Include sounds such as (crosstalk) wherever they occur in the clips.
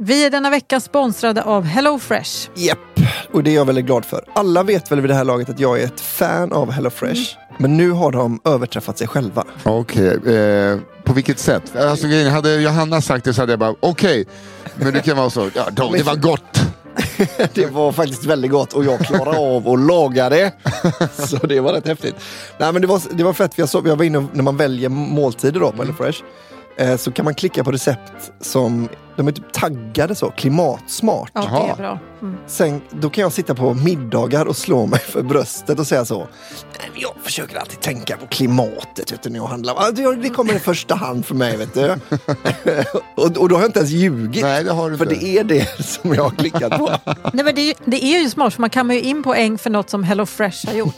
Vi är denna vecka sponsrade av HelloFresh. Japp, och det är jag väldigt glad för. Alla vet väl vid det här laget att jag är ett fan av HelloFresh. Men nu har de överträffat sig själva. Okej, eh, på vilket sätt? Alltså, hade Johanna sagt det så hade jag bara okej. Men det kan vara så, ja, då, det var gott. (laughs) det var faktiskt väldigt gott och jag klarade av att laga det. Så det var rätt häftigt. Nej, men det, var, det var fett, för jag, såg, jag var inne och- när man väljer måltider då på HelloFresh. Eh, så kan man klicka på recept som de är typ taggade så, klimatsmart. Ja, det är bra. Mm. Sen, då kan jag sitta på middagar och slå mig för bröstet och säga så. "Nej, men Jag försöker alltid tänka på klimatet vet du, när jag handlar. Det- kommer i första hand för mig. Vet du. (laughs) och, och då har jag inte ens ljugit. Nej, det har du för inte. det är det (laughs) som jag har klickat på. (laughs) Nej, men det, är ju, det är ju smart, för man kammar ju in poäng för något som HelloFresh har gjort.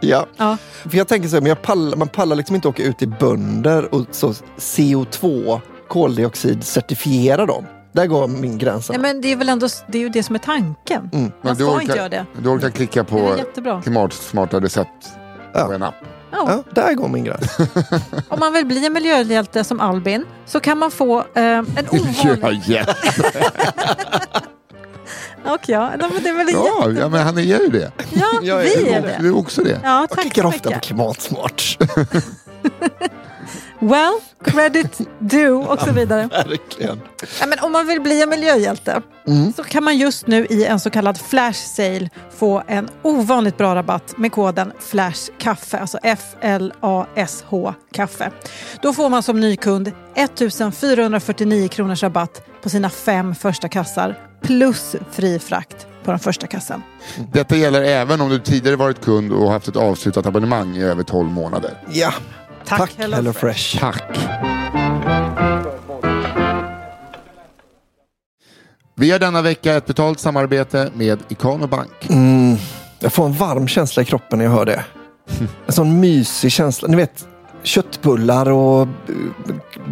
ja. Ja. För jag tänker så här, men jag pallar, man pallar liksom inte åka ut till bönder och så CO2, koldioxid, certifiera dem. Där går min gräns. Nej, men det är väl ändå det, är ju det som är tanken. Mm. Man ska orkar, inte göra det. Du orkar klicka på klimatsmarta recept Ja. på en app. Ja. Ja, där går min gräns. (laughs) Om man vill bli en miljöhjälte som Albin så kan man få eh, en (laughs) ovanlig... (laughs) Och ja, nej, men det är väl ja, jättebra. ja, men han är ju det. Ja, Jag är vi är det. Du är också det. Ja, Jag tack klickar så ofta på klimatsmart. Well, credit due och så vidare. Verkligen. Ja, men om man vill bli en miljöhjälte Mm. så kan man just nu i en så kallad flash sale få en ovanligt bra rabatt med koden FLASHKAFFE, alltså F-L-A-S-H kaffe. Då får man som ny kund 1449 kronors rabatt på sina fem första kassar plus fri frakt på den första kassan. Detta gäller även om du tidigare varit kund och haft ett avslutat abonnemang i över 12 månader. Ja, Tack, tack Hello HelloFresh. Tack! Vi har denna vecka ett betalt samarbete med Ikano Bank. Mm, jag får en varm känsla i kroppen när jag hör det. (laughs) En sån mysig känsla. Ni vet, köttbullar och eh,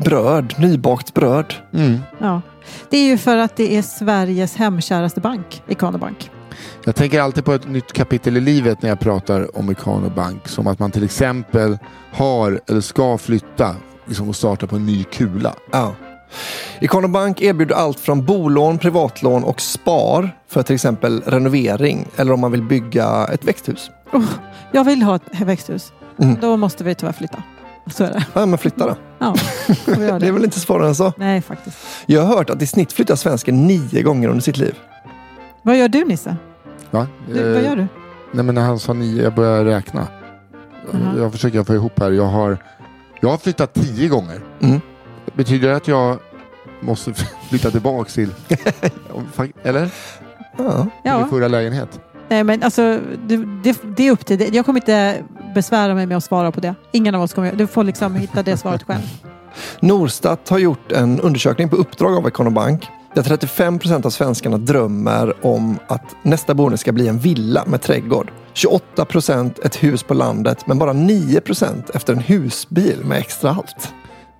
bröd, nybakt bröd. Mm. Ja. Det är ju för att det är Sveriges hemkäraste bank, Ikano Bank. Jag tänker alltid på ett nytt kapitel i livet när jag pratar om Ikano Bank. Som att man till exempel har eller ska flytta liksom, och starta på en ny kula. Ja. Ikano Bank erbjuder allt från bolån, privatlån och spar för till exempel renovering eller om man vill bygga ett växthus. Oh, jag vill ha ett växthus. Mm. Då måste vi tyvärr flytta. Så är det. Ja, men flytta då. Ja, göra (laughs) Det är det. väl inte svårare än så. Nej, faktiskt. Jag har hört att i snitt flyttar svensken nio gånger under sitt liv. Vad gör du Nisse? Va? Du, Eh, vad gör du? Nej men när han sa nio, jag börjar räkna. Jaha. Jag försöker få ihop här. Jag har, jag har flyttat tio gånger. Mm. Betyder det att jag måste (laughs) flytta tillbaks till... (laughs) Eller? Ja. Min förra lägenhet. nej, men alltså, det, det, det är upp till dig. Jag kommer inte besvära mig med att svara på det. Ingen av oss kommer Du får liksom hitta det svaret själv. (laughs) Norstat har gjort en undersökning på uppdrag av Ikano Bank där 35 procent av svenskarna drömmer om att nästa boende ska bli en villa med trädgård. 28 procent ett hus på landet men bara 9 procent efter en husbil med extra allt.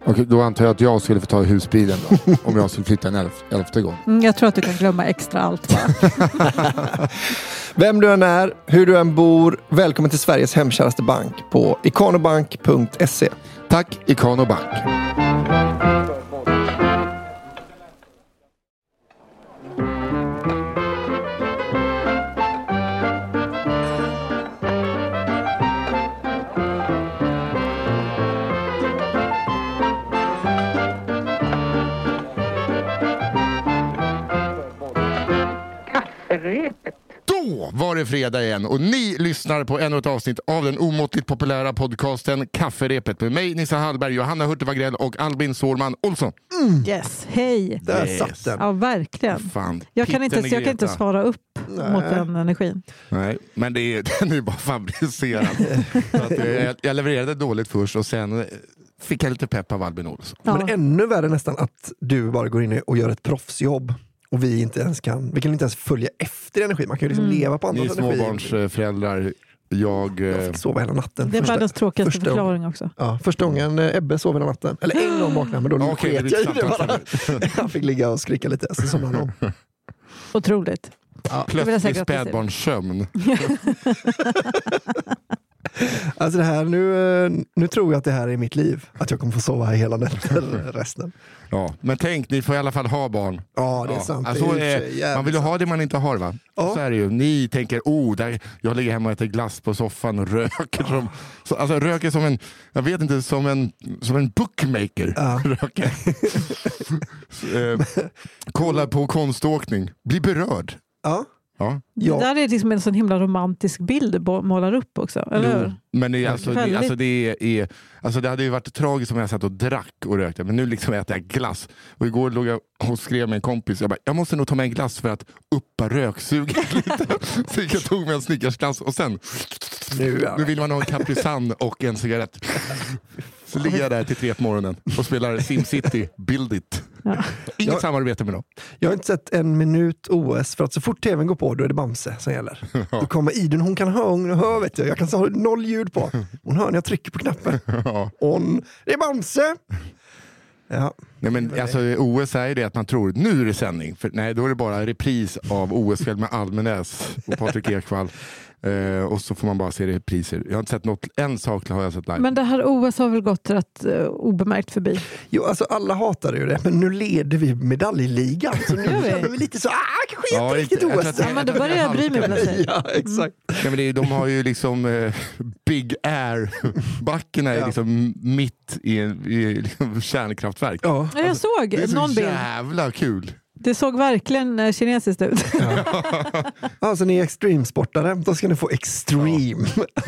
Okej, då antar jag att jag skulle få ta husbilen då, (laughs) om jag skulle flytta en elf, elfte gång. Mm, jag tror att du kan glömma extra allt. (laughs) Vem du än är, hur du än bor, välkommen till Sveriges hemkäraste bank på ikanobank.se. Tack Ikano Bank. Var det fredag igen och ni lyssnar på ännu ett avsnitt av den omåttligt populära podcasten Kafferepet med mig Nissa Hallberg, Johanna Hurtig Wagrell och Albin Sårman Olsson. Yes, hej! Där Yes. satt den. Ja, verkligen. Fan, Jag kan, inte, jag kan inte svara upp mot den energin. Nej, men det är, (laughs) den är bara fabricerad. Så att, eh, jag, jag levererade dåligt först och sen eh, fick jag lite pepp av Albin Olsson. Ja. Men ännu värre nästan att du bara går in och gör ett proffsjobb och vi inte ens kan, vi kan inte ens följa efter energi. Man kan ju liksom Mm. leva på Ni andras energi. småbarnsföräldrar. Jag... Jag eh, fick sova hela natten. Det är Första- världens tråkigaste första- förklaring också. Ja, första gången eh, Ebbe sov hela natten. Eller en gång vaknade men då Ja, okej, sket jag i det bara. Han (laughs) fick ligga och skrika lite, så somnade han om. Otroligt. jag Plötslig spädbarnssömn. (laughs) (laughs) (laughs) Alltså det här, nu, eh, nu tror jag att det här är mitt liv. Att jag kommer få sova här hela nätter (laughs) resten. Ja, men tänk, ni får i alla fall ha barn. Ja, det är Ja, sant. alltså, det är eh, man vill ju ha det man inte har va? Ja. Så är det ju. Ni tänker, oh, där, jag ligger hemma och äter glass på soffan och röker. Som, så, alltså röker som en, jag vet inte, som en, som en bookmaker. Ja. (laughs) Röker. eh, kollar på konståkning, blir berörd. Ja, Ja. ja. Det där är liksom en sån himla romantisk bild du målar upp också. Eller? Men det, är alltså, det, alltså, det, är, alltså det hade ju varit tragiskt om jag satt och drack och rökte, men nu liksom äter jag glass. Och igår låg jag och skrev med en kompis, jag, bara, jag måste nog ta med en glass för att uppa röksuget (laughs) lite. Så jag tog med en Snickersglass och sen, Nu, nu vill man ha en Capri Sun och en cigarett. (laughs) Så ligger jag där till tre på morgonen och spelar SimCity, Build It. Inget Ja. samarbete med dem. Jag har inte sett en minut OS för att så fort tvn går på då är det Bamse som gäller. (laughs) Då kommer Idun, hon kan höra, hon hör vet jag, jag kan ha noll ljud på. Hon hör när jag trycker på knappen. (laughs) Ja. On, det är Bamse! Ja, Nej, men, alltså, OS är ju det att man tror nu är det sändning. För, nej, då är det bara repris av OS-kväll med Almenäs och Patrik (laughs) Ekwall. Eh, och så får man bara se repriser. Jag har inte sett något, en sak har jag sett live. Men det här OS har väl gått rätt uh, obemärkt förbi? jo, alltså alla hatar ju det, men nu leder vi medaljligan. Så nu (laughs) känner vi lite så, ah, kanske Ja, inte riktigt OS. att Ja, men då börjar jag bry mig plötsligt. Ja, exakt. Nej, men det de har ju liksom eh, Big Air-backen (laughs) är Ja. liksom mitt i, en, i liksom kärnkraftverk. Ja. Ja, jag såg Det är så någon bild. jävla kul. Det såg verkligen eh, kinesiskt ut. (laughs) Alltså ni är extremsportare, då ska ni få extreme.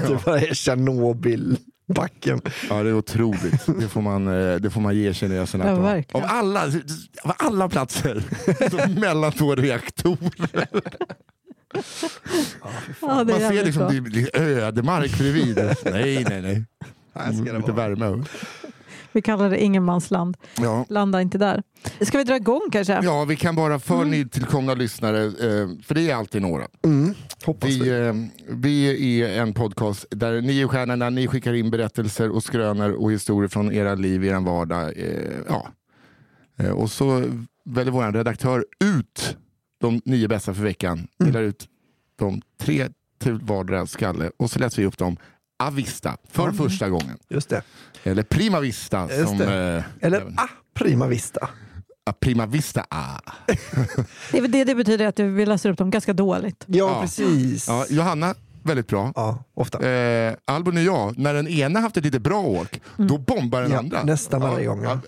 Det (laughs) bara är Tjernobyl-backen. Ja, det är otroligt. Det får man, eh, det får man ge kineserna. Ja, verkligen. Av alla, av alla platser, så mellan två reaktorer. (laughs) ja, Man ser liksom det ödemark bredvid. nej, nej, nej. Här ska det Lite vara. värme. Vi kallar det ingenmansland. Ja. Landa inte där. Ska vi dra igång kanske? ja, vi kan bara för nytillkomna lyssnare, eh, för det är alltid några. Mm, hoppas vi. Vi, eh, vi är en podcast där ni är stjärnorna, ni skickar in berättelser och skrönor och historier från era liv, er vardag. Eh, ja. och så väljer vår redaktör ut de nio bästa för veckan, delar ut de tre till vardera skalle och så läser vi upp dem Avista för första gången. Just det. Eller Prima Vista. Som, eh, Eller ah, prima vista. ah, Prima Vista. Ah. Det, är väl det, det betyder att vi läser upp dem ganska dåligt. Ja, Ja. precis. Ja, Johanna, väldigt bra. Ja, ofta. Eh, Albin och jag, när den ena haft ett lite bra åk, då bombar den Ja, andra. nästan varje gång, ja.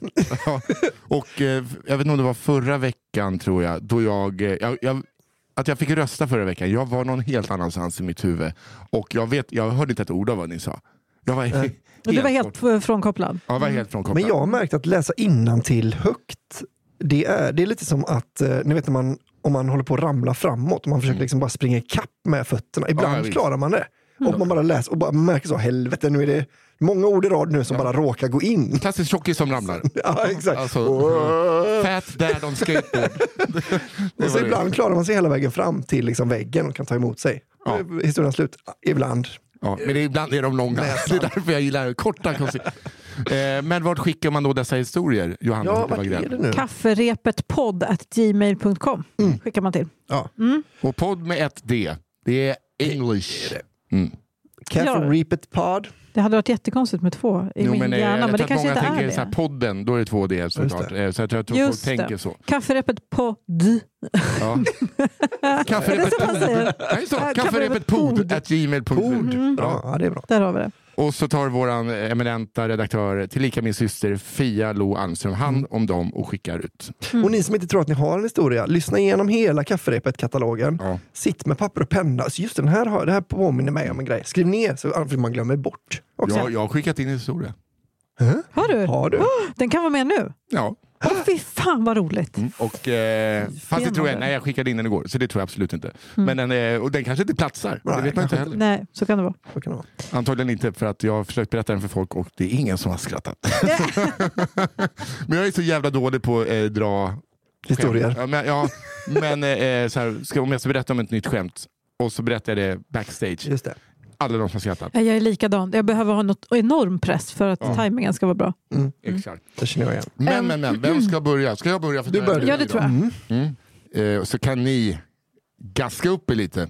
ja. Och eh, jag vet inte om det var förra veckan tror jag, då jag, eh, jag, jag att jag fick rösta förra veckan. Jag var någon helt annanstans i mitt huvud. Och jag, vet, jag hörde inte ett ord av vad ni sa. Jag var, he- Du var helt frånkopplad. Ja, jag var helt frånkopplad. Men jag har märkt att läsa till högt, det är, det är lite som att, eh, ni vet när man, om man håller på att ramla framåt och man försöker liksom bara springa ikapp med fötterna. Ibland Mm. Ja, klarar man det. Och man bara läser och bara märker så, helvete nu är det många ord i rad nu som bara råkar gå in. Klassisk tjockis som ramlar. (laughs) Ja, exakt. Alltså, fat dad on skateboard. (laughs) Och så ibland klarar man sig hela vägen fram till liksom väggen och kan ta emot sig. Ja. Historien slut. Ibland. Ja, men ibland är de långa. (laughs) Det är därför jag gillar korta. konci- (laughs) Eh, men vart skickar man då dessa historier, Johanna Ja, vart är det nu? Kafferepetpodd at gmail.com skickar man till. Ja. Och podd med ett D. Det är English. Mm. Pod. Det hade varit jättekonstigt med två i min men, hjärna, jag men det kanske inte är Så här, det. podden, då är det två D såklart. det. Eh, Så jag tror att folk tänker det. så. Ja. Kafferepet (laughs) Det är så man säger. Nej, så. Ja, Kafferepet kafferepet pod at gmail.com. Ja, ja, det är bra. Där har vi det. Och så tar våran eminenta redaktör, tillika min syster Fia Lo Almström, hand om dem och skickar ut. Mm. Och ni som inte tror att ni har en historia, lyssna igenom hela kafferepet-katalogen. Ja. Sitt med papper och penna. Så just den här, har- det här påminner mig om en grej. Skriv ner så för man glömmer bort. Också. Jag, jag har skickat in en historia. Har du? Har du? (gasps) Den kan vara med nu. Ja. Åh fy fan vad roligt. Och, eh, fast det tror jag, nej jag skickade in den igår, så det tror jag absolut inte. Men den, är, och den kanske inte platsar, Nej, det vet man inte heller. Nej, så kan det vara. Så kan det vara. Antagligen inte för att jag har försökt berätta den för folk och det är ingen som har skrattat. (laughs) men jag är så jävla dålig på att eh, dra Historier. Skämt. Ja, men, ja, men eh, så här, ska, om jag ska berätta om ett nytt skämt och så berättar jag det backstage. Just det. Alla de som har skrattat. Jag är likadan. Jag behöver ha något enorm press för att tajmingen ska vara bra. Exakt. Det känner jag igen. Men, men, men, vem ska börja? Ska jag börja? För Du jag börjar. Ja, det tror jag. Mm. Eh, så kan ni gaska upp er lite.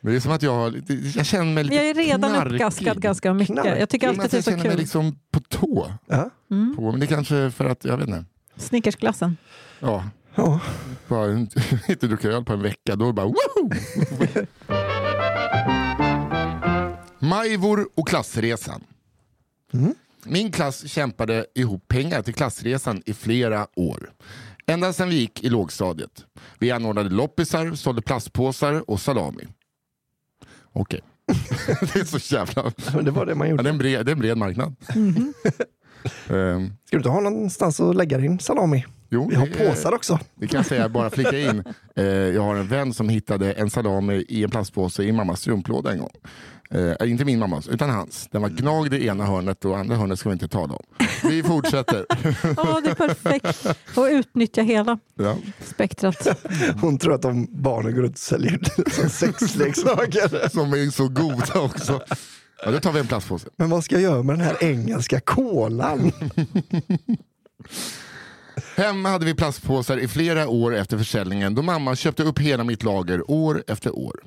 Det är som att jag jag känner mig lite Jag är redan knarkig. uppgaskad ganska mycket. Knarkig. Jag tycker alltid att det är jag så känner mig kul. liksom på tå. Ja. På, men det är kanske för att, jag vet inte. Snickersglassen. Ja, Ja. bara inte, (laughs) inte druckit öl på en vecka, då är det bara woho! (laughs) Majvor och klassresan. Min klass kämpade ihop pengar till klassresan i flera år. Ända sedan vi gick i lågstadiet. Vi anordnade loppisar, sålde plastpåsar och salami. Okej. (laughs) det är så jävla... Men det var det man Ja, gjorde. det, är en bred, det är en bred marknad. (laughs) Ehm, Ska du inte ha någonstans att lägga din salami? jo, Vi har det påsar också. Det kan jag säga, bara flika in. (laughs) Eh, jag har en vän som hittade en salami i en plastpåse i mammas strumplåda en gång. Eh, inte min mammas, utan hans. Den var gnagd i ena hörnet och andra hörnet ska vi inte tala om. Vi fortsätter. (laughs) Ja, det är perfekt. Och utnyttja hela ja. spektrat. (laughs) Hon tror att de barnen går ut och säljer (laughs) som sexleksaker. Som är så goda också. Ja, då tar vi en plastpåse. Men vad ska jag göra med den här engelska kolan? Hemma hade vi plastpåsar i flera år efter försäljningen då mamma köpte upp hela mitt lager år efter år.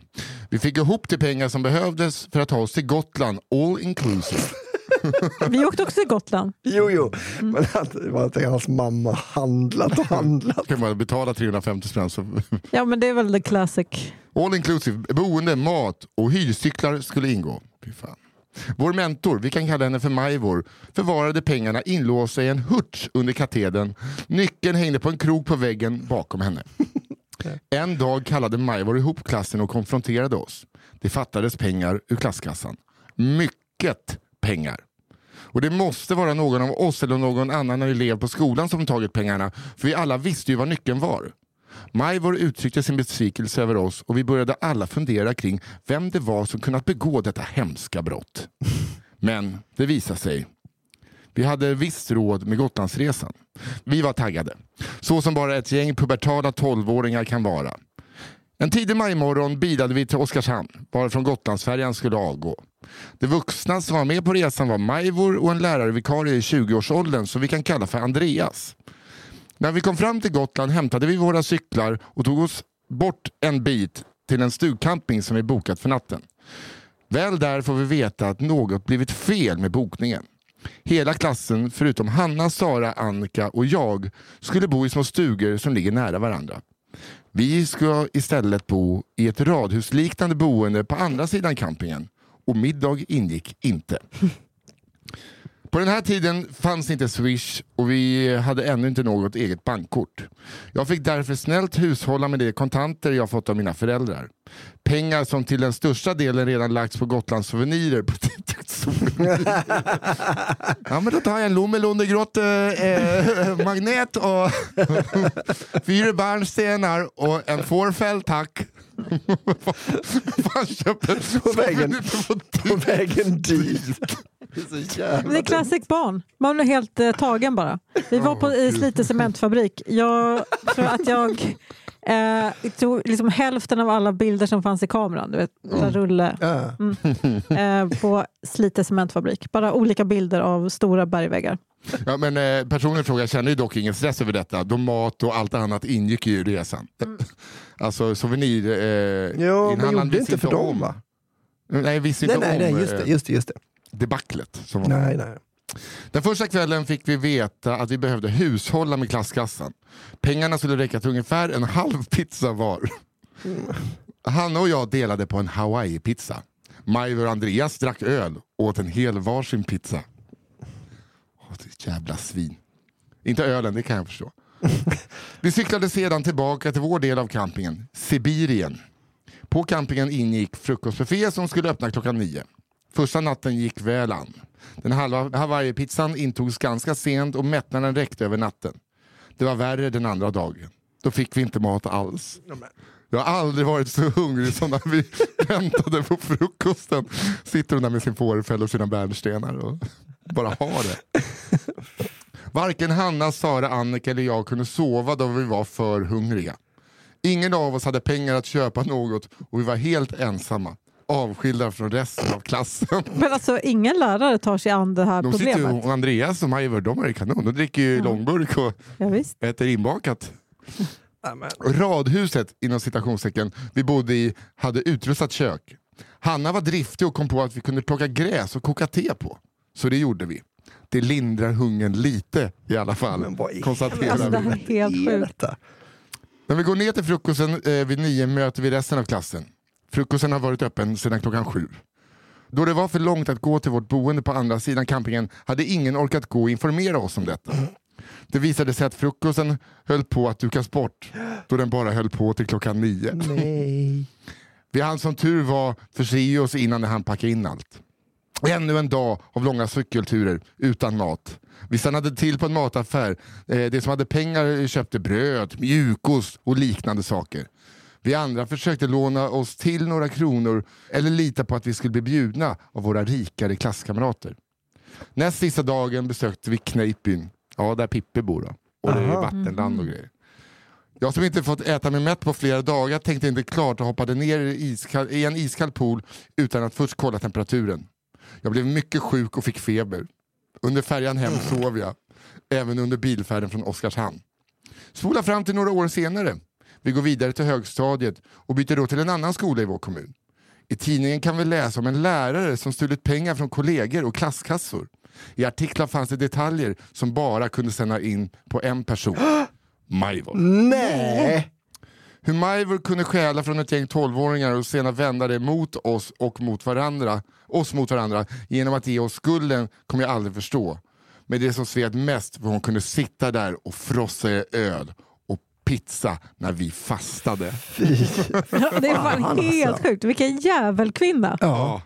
Vi fick ihop till pengar som behövdes för att ta oss till Gotland all inclusive. (laughs) Vi åkte också till Gotland. Jo, jo. Men att, vad tänker hans mamma handlat och handlat. Kan man betala 350 spänn så (laughs) Ja, men det är väl the classic. All inclusive, boende, mat och hyrcyklar skulle ingå. Fy fan. Vår mentor, vi kan kalla henne för Majvor, förvarade pengarna inlåsta i en hurts under katedern. Nyckeln hängde på en krok på väggen bakom henne. (laughs) En dag kallade Majvor ihop klassen och konfronterade oss. Det fattades pengar ur klasskassan. Mycket pengar. Och det måste vara någon av oss eller någon annan elev på skolan som tagit pengarna, för vi alla visste ju vad nyckeln var. Majvor uttryckte sin besvikelse över oss och vi började alla fundera kring vem det var som kunnat begå detta hemska brott. (laughs) Men det visade sig. Vi hade visst råd med Gotlandsresan. Vi var taggade. Så som bara ett gäng pubertala tolvåringar kan vara. En tidig majmorgon bilade vi till Oskarshamn, varifrån Gotlandsfärjan skulle avgå. De vuxna som var med på resan var Majvor och en lärarvikarie i 20-årsåldern som vi kan kalla för Andreas. När vi kom fram till Gotland hämtade vi våra cyklar och tog oss bort en bit till en stugcamping som vi bokat för natten. Väl där får vi veta att något blivit fel med bokningen. Hela klassen, förutom Hanna, Sara, Annika och jag, skulle bo i små stugor som ligger nära varandra. Vi ska istället bo i ett radhusliknande boende på andra sidan campingen. Och middag ingick inte. På den här tiden fanns inte Swish och vi hade ännu inte något eget bankkort. Jag fick därför snällt hushålla med de kontanter jag fått av mina föräldrar. Pengar som till den största delen redan lagts på Gotlands souvenirer. På (laughs) ja men då tar jag en Lommelundegrott eh, eh, magnet och (laughs) fyra barnstenar och en fårfäll tack. Fan köpte På vägen, på vägen (laughs) dit. Det är så Men jävla det är classic barn. Man blir helt eh, tagen bara. Vi var på i Slite cementfabrik. Jag tror att jag Eh, jag tror liksom hälften av alla bilder som fanns i kameran, du vet, mm. rulle Ja. (laughs) eh, på Slite cementfabrik. Bara olika bilder av stora bergväggar. Ja, men eh, personen i fråga känner ju dock ingen stress över detta, då mat och allt annat ingick ju i resan. (laughs) Alltså souvenir... Eh, Ja, men gjorde visste inte för dem om- va? Nej, visste Nej, inte nej, om nej, just det. eh, Just det, just det. debaclet. Som var. Nej, nej. Den första kvällen fick vi veta att vi behövde hushålla med klasskassan. Pengarna skulle räcka till ungefär en halv pizza var. Hanna och jag delade på en Hawaii-pizza. Major och Andreas drack öl och åt en hel varsin pizza. Åh, det jävla svin. Inte ölen, det kan jag förstå. (laughs) Vi cyklade sedan tillbaka till vår del av campingen, Sibirien. På campingen ingick frukostbuffé som skulle öppna klockan nio. Första natten gick väl an. Den halva Hawaii-pizzan intogs ganska sent och mättnaden räckte över natten. Det var värre den andra dagen. Då fick vi inte mat alls. Jag har aldrig varit så hungrig som när vi (laughs) väntade på frukosten. Sitter hon där med sin fårfäll och sina bärnstenar och bara har det. Varken Hanna, Sara, Annika eller jag kunde sova då vi var för hungriga. Ingen av oss hade pengar att köpa något och vi var helt ensamma. Avskilda från resten av klassen. (laughs) Men alltså ingen lärare tar sig an det här De sitter ju, problemet. och Andreas och Majvor, de är i kanon. De dricker ju långburk och Ja, visst. äter inbakat. (laughs) Ja, men- Radhuset inom citationstecken vi bodde i hade utrustat kök. Hanna var driftig och kom på att vi kunde plocka gräs och koka te på. Så det gjorde vi. Det lindrar hungern lite i alla fall. Men vad konstaterar Alltså, det här är helt sjukt. När vi går ner till frukosten eh, vid nio möter vi resten av klassen. Frukosten har varit öppen sedan klockan sju. Då det var för långt att gå till vårt boende på andra sidan campingen hade ingen orkat gå och informera oss om detta. Det visade sig att frukosten höll på att dukas bort då den bara höll på till klockan nio. Nej. Vi hann som tur var förse oss innan han packade in allt. Ännu en dag av långa cykelturer utan mat. Vi stannade till på en mataffär. Eh, De som hade pengar köpte bröd, mjukost och liknande saker. Vi andra försökte låna oss till några kronor eller lita på att vi skulle bli bjudna av våra rikare klasskamrater. Näst sista dagen besökte vi Kneippbyn, ja där Pippi bor då. Och det är Aha. vattenland och grejer. Jag som inte fått äta mig mätt på flera dagar tänkte inte klart och hoppade ner i, iskall, i en iskall pool utan att först kolla temperaturen. Jag blev mycket sjuk och fick feber. Under färjan hem sov jag, även under bilfärden från Oskarshamn. Spola fram till några år senare. Vi går vidare till högstadiet och byter då till en annan skola i vår kommun. I tidningen kan vi läsa om en lärare som stulit pengar från kollegor och klasskassor. I artiklar fanns det detaljer som bara kunde sända in på en person. Majvor. Nej. Hur Majvor kunde stjäla från ett gäng 12-åringar och sedan vända det mot oss och mot varandra, oss mot varandra genom att ge oss skulden kommer jag aldrig förstå. Men det som sved mest var hon kunde sitta där och frossa i öl pizza när vi fastade. Ja, (laughs) det är fan Fan, helt alltså. sjukt. Vilken jävelkvinna. Ja.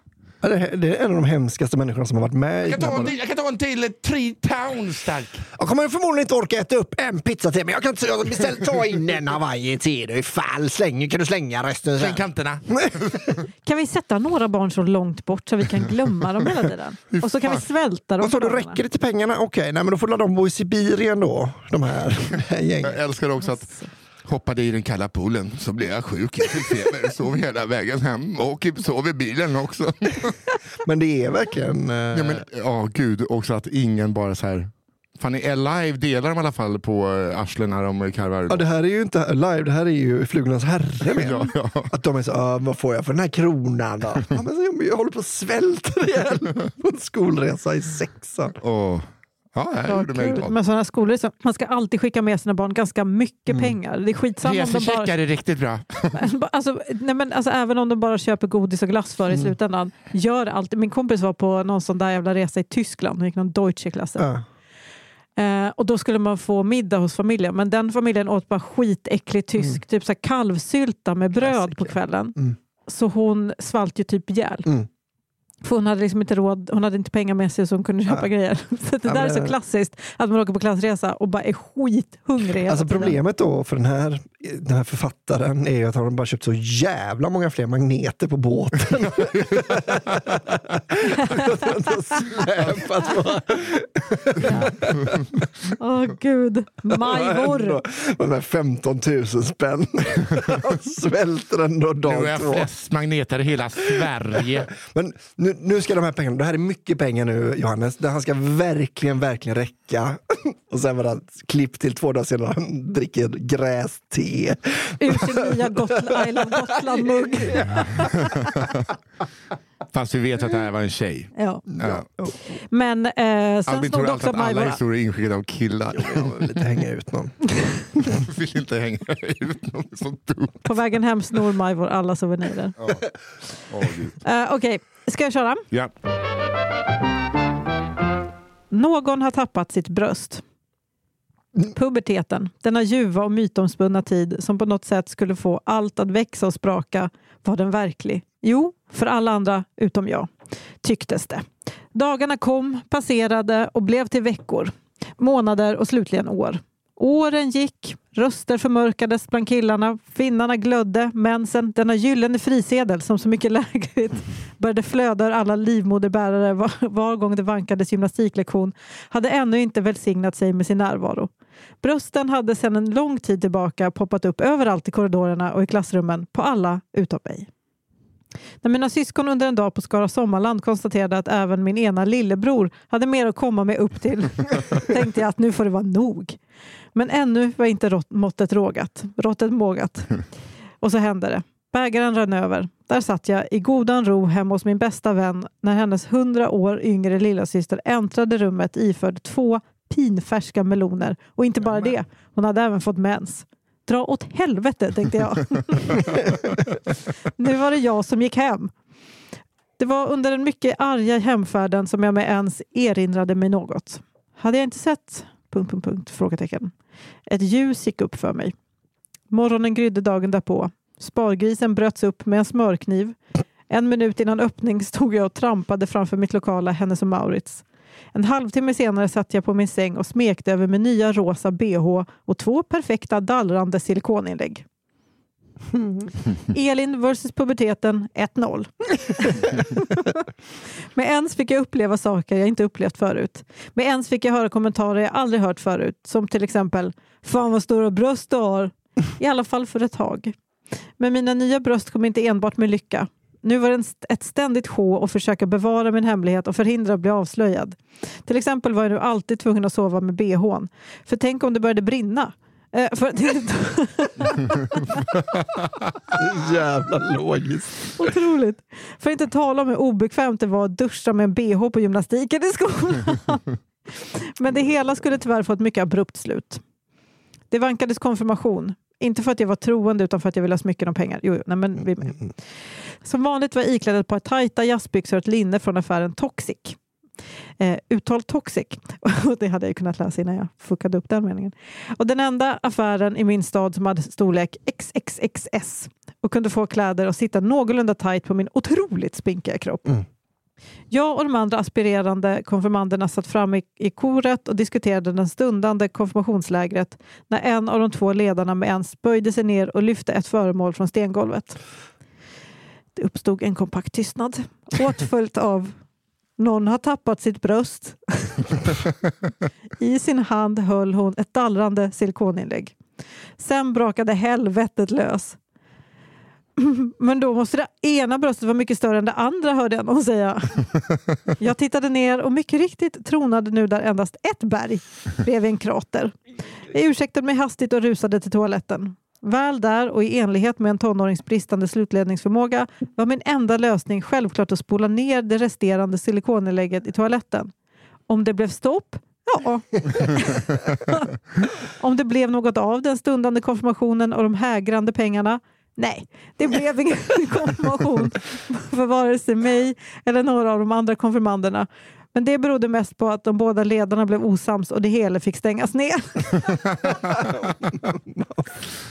Det är en av de hemskaste människorna som har varit med i den här podden. jag kan ta en till, tre towns tack. Jag kommer förmodligen inte orka äta upp en pizza till, men jag kan inte jag beställ, ta in en Hawaii till dig ifall. Släng, kan du slänga resten sen? kanterna. (laughs) Kan vi sätta några barn så långt bort så vi kan glömma dem hela tiden? (laughs) Och så kan vi svälta dem. Vad sa du, räcker det till pengarna? Okej, nej men då får de bo i Sibirien då, de här (laughs) Jag gängen. älskar också att hoppade i den kalla poolen så blev jag sjuk, jag fick feber, sov hela vägen hem och sov i bilen också. (laughs) Men det är verkligen... eh, Ja, men, ja gud, också att ingen bara så här. Fan i Live delar de i alla fall på äh, arslen när de karvar. Ja, det här är ju inte live, det här är ju Flugornas herre. (laughs) Ja, ja. Att de är så, "Ah, vad får jag för den här kronan då? (laughs) Ja, men jag håller på att svälta ihjäl på en skolresa i sexan. Åh. Ja, det här Ja, gjorde mig glad. Men sådana skolor, så man ska alltid skicka med sina barn ganska mycket pengar. Det är skitsamma om de bara... är riktigt bra. Alltså, nej men, alltså, även om de bara köper godis och glass för i slutändan. Gör alltid. Min kompis var på någon sån där jävla resa i Tyskland. Hon gick någon Deutsche-klassen. Ja. Eh, och då skulle man få middag hos familjen. Men den familjen åt bara skitäcklig tysk, typ så kalvsylta med bröd på kvällen. Mm. Så hon svalt ju typ ihjäl. För hon hade liksom inte råd, hon hade inte pengar med sig så hon kunde köpa Ja. grejer. (laughs) Så det Ja, där är så klassiskt, att man åker på klassresa och bara är skithungrig Alltså problemet då för den här, den här författaren är ju att han har bara köpt så jävla många fler magneter på båten. Har släpat på Åh gud, majvor. de här 15 000 spänn. (laughs) Han svälter ändå Nu dag är två. flest magneter i hela Sverige. Men nu, nu ska de här pengarna, det här är mycket pengar nu Johannes, det här ska verkligen, verkligen räcka. (laughs) Och sen var det klipp till två dagar senare, han (laughs) dricker gräste. Ur sin nya Gotland, I love Gotland-mugg. (laughs) Fast vi vet att det här var en tjej. Ja. Ja. Men eh, sen Albin stod tror alltid också att alla historier är inskickade av killar. Jag vill lite hänga ut någon. Jag vill inte hänga ut någon så dumt. På vägen hem snor Majvor alla souvenirer. Åh, Gud. Eh, Okej, ska jag köra? Ja. Någon har tappat sitt bröst. Puberteten, denna ljuva och mytomspunna tid som på något sätt skulle få allt att växa och spraka, var den verklig? Jo, för alla andra utom jag, tycktes det. Dagarna kom, passerade och blev till veckor, månader och slutligen år. Åren gick, röster förmörkades bland killarna, finnarna glödde, mensen, denna gyllene frisedel som så mycket (laughs) lägligt började flöda ur alla livmoderbärare var, var gång det vankades gymnastiklektion, hade ännu inte välsignat sig med sin närvaro. Brösten hade sedan en lång tid tillbaka poppat upp överallt i korridorerna och i klassrummen, på alla utom mig. När mina syskon under en dag på Skara Sommarland konstaterade att även min ena lillebror hade mer att komma med upp till (laughs) tänkte jag att nu får det vara nog. Men ännu var inte rått- måttet rågat, råttet mågat. (laughs) Och så hände det. Bägaren rann över. Där satt jag i godan ro hemma hos min bästa vän när hennes hundra år yngre lillasyster äntrade rummet iförd två pinfärska meloner. Och inte bara det, hon hade även fått mens. Dra åt helvete, tänkte jag. (laughs) nu var det jag som gick hem. Det var under den mycket arga hemfärden som jag med ens erinrade mig något. Hade jag inte sett... Punkt, punkt, punkt, frågetecken. Ett ljus gick upp för mig. Morgonen grydde dagen därpå. Spargrisen bröts upp med en smörkniv. En minut innan öppning stod jag och trampade framför mitt lokala Hennes och Maurits. En halvtimme senare satt jag på min säng och smekte över min nya rosa bh och två perfekta dallrande silikoninlägg. Elin versus puberteten 1-0. (laughs) Med ens fick jag uppleva saker jag inte upplevt förut. Med ens fick jag höra kommentarer jag aldrig hört förut. Som till exempel “Fan vad stora bröst du har”. I alla fall för ett tag. Men mina nya bröst kom inte enbart med lycka. Nu var det ett ständigt sjå att försöka bevara min hemlighet och förhindra att bli avslöjad. Till exempel var jag nu alltid tvungen att sova med bhn. För tänk om det började brinna. Eh, för att (laughs) Jävla logiskt. Otroligt. För att inte tala om hur obekvämt det var att duscha med en bh på gymnastiken i skolan. (laughs) Men det hela skulle tyvärr få ett mycket abrupt slut. Det vankades konfirmation. Inte för att jag var troende utan för att jag ville ha smycken och pengar. Jo, nej, men vi är med. Som vanligt var jag iklädd ett par tajta jazzbyxor och ett linne från affären Toxic. Eh, uttal Toxic. (laughs) Och det hade jag kunnat läsa innan jag fuckade upp den meningen. Och den enda affären i min stad som hade storlek XXXS och kunde få kläder och sitta någorlunda tajt på min otroligt spinkiga kropp. Jag och de andra aspirerande konfirmanderna satt fram i, i koret och diskuterade den stundande konfirmationslägret när en av de två ledarna med ens böjde sig ner och lyfte ett föremål från stengolvet. Det uppstod en kompakt tystnad, åtföljt av någon har tappat sitt bröst. (laughs) I sin hand höll hon ett dallrande silikoninlägg. Sen brakade helvetet lös. (clears throat) Men då måste det ena bröstet vara mycket större än det andra hörde jag någon säga. (laughs) Jag tittade ner och mycket riktigt tronade nu där endast ett berg bredvid en krater. (laughs) Jag ursäktade mig hastigt och rusade till toaletten. Väl där och i enlighet med en tonårings bristande slutledningsförmåga var min enda lösning självklart att spola ner det resterande silikoninlägget i toaletten. Om det blev stopp? Ja. (laughs) Om det blev något av den stundande konfirmationen och de hägrande pengarna? Nej, det blev ingen (laughs) konfirmation för vare sig mig eller några av de andra konfirmanderna. Men det berodde mest på att de båda ledarna blev osams och det hela fick stängas ner.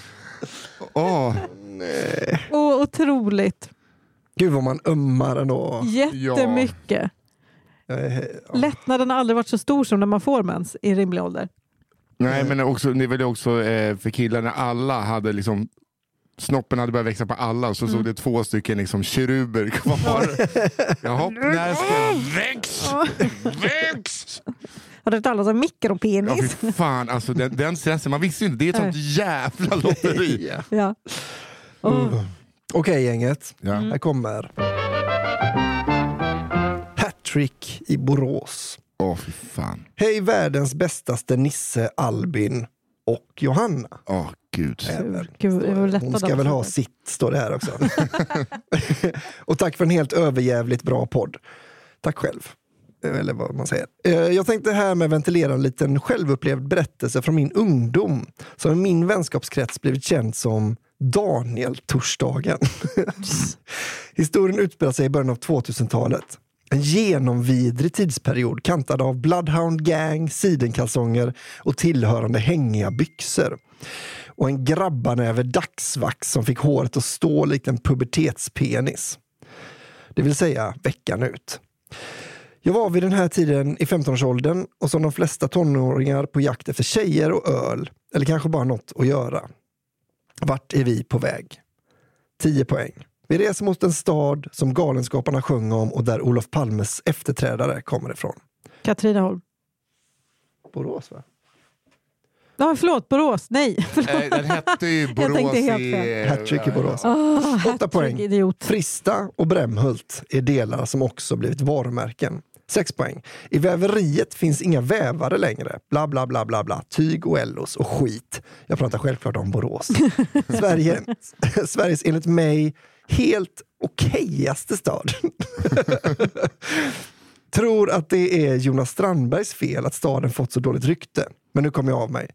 (laughs) Åh, Åh, otroligt. Gud vad man ömmar ändå. Jättemycket. Ja. Lättnaden har aldrig varit så stor som när man får mens i rimlig ålder. Nej, men också, det är väl också eh, för killar när alla hade liksom Snoppen hade börjat växa på alla så såg det två stycken liksom keruber kvar. (laughs) Jaha, när ska det väx? Väx! Har du hört talas om Ja, mikropenis? fy fan, alltså den, den stressen, man visste ju inte, det är ett sånt jävla lotteri. (laughs) Ja. Ja. Åh, Okej gänget, Ja. här kommer Hattrick i Borås. Åh fy fan. Hej världens bästaste Nisse, Albin och Johanna. Åh gud. Även. Gud, Hon ska väl ha sitt, står det här också. (laughs) (laughs) och tack för en helt överjävligt bra podd. Tack själv. Eh, eller vad man säger. Eh, jag tänkte här med ventilera en liten självupplevd berättelse från min ungdom som i min vänskapskrets blivit känd som Daniel-torsdagen. (laughs) Historien utspelar sig i början av 2000-talet. En genomvidrig tidsperiod kantad av Bloodhound Gang, sidenkalsonger och tillhörande hängiga byxor. Och en grabbanäve dagsvax som fick håret att stå likt en pubertetspenis. Det vill säga veckan ut. Jag var vid den här tiden i 15-årsåldern och som de flesta tonåringar på jakt efter tjejer och öl, eller kanske bara något att göra. Vart är vi på väg? 10 poäng. Vi reser mot en stad som Galenskaparna sjöng om och där Olof Palmes efterträdare kommer ifrån. Katrineholm. Borås va? Ja, förlåt, Borås. Nej. (laughs) Förlåt. Den hette ju (laughs) Borås i... Hattrick i Borås. Oh, Åtta poäng. Idiot. Frista och Brämhult är delar som också blivit varumärken. 6 poäng. I väveriet finns inga vävare längre. Bla, bla, bla, bla, bla. Tyg och ellos och skit. Jag pratar självklart om Borås. (laughs) Sverige, (laughs) Sveriges enligt mig helt okejaste stad. (laughs) Tror att det är Jonas Strandbergs fel att staden fått så dåligt rykte. Men nu kommer jag av mig.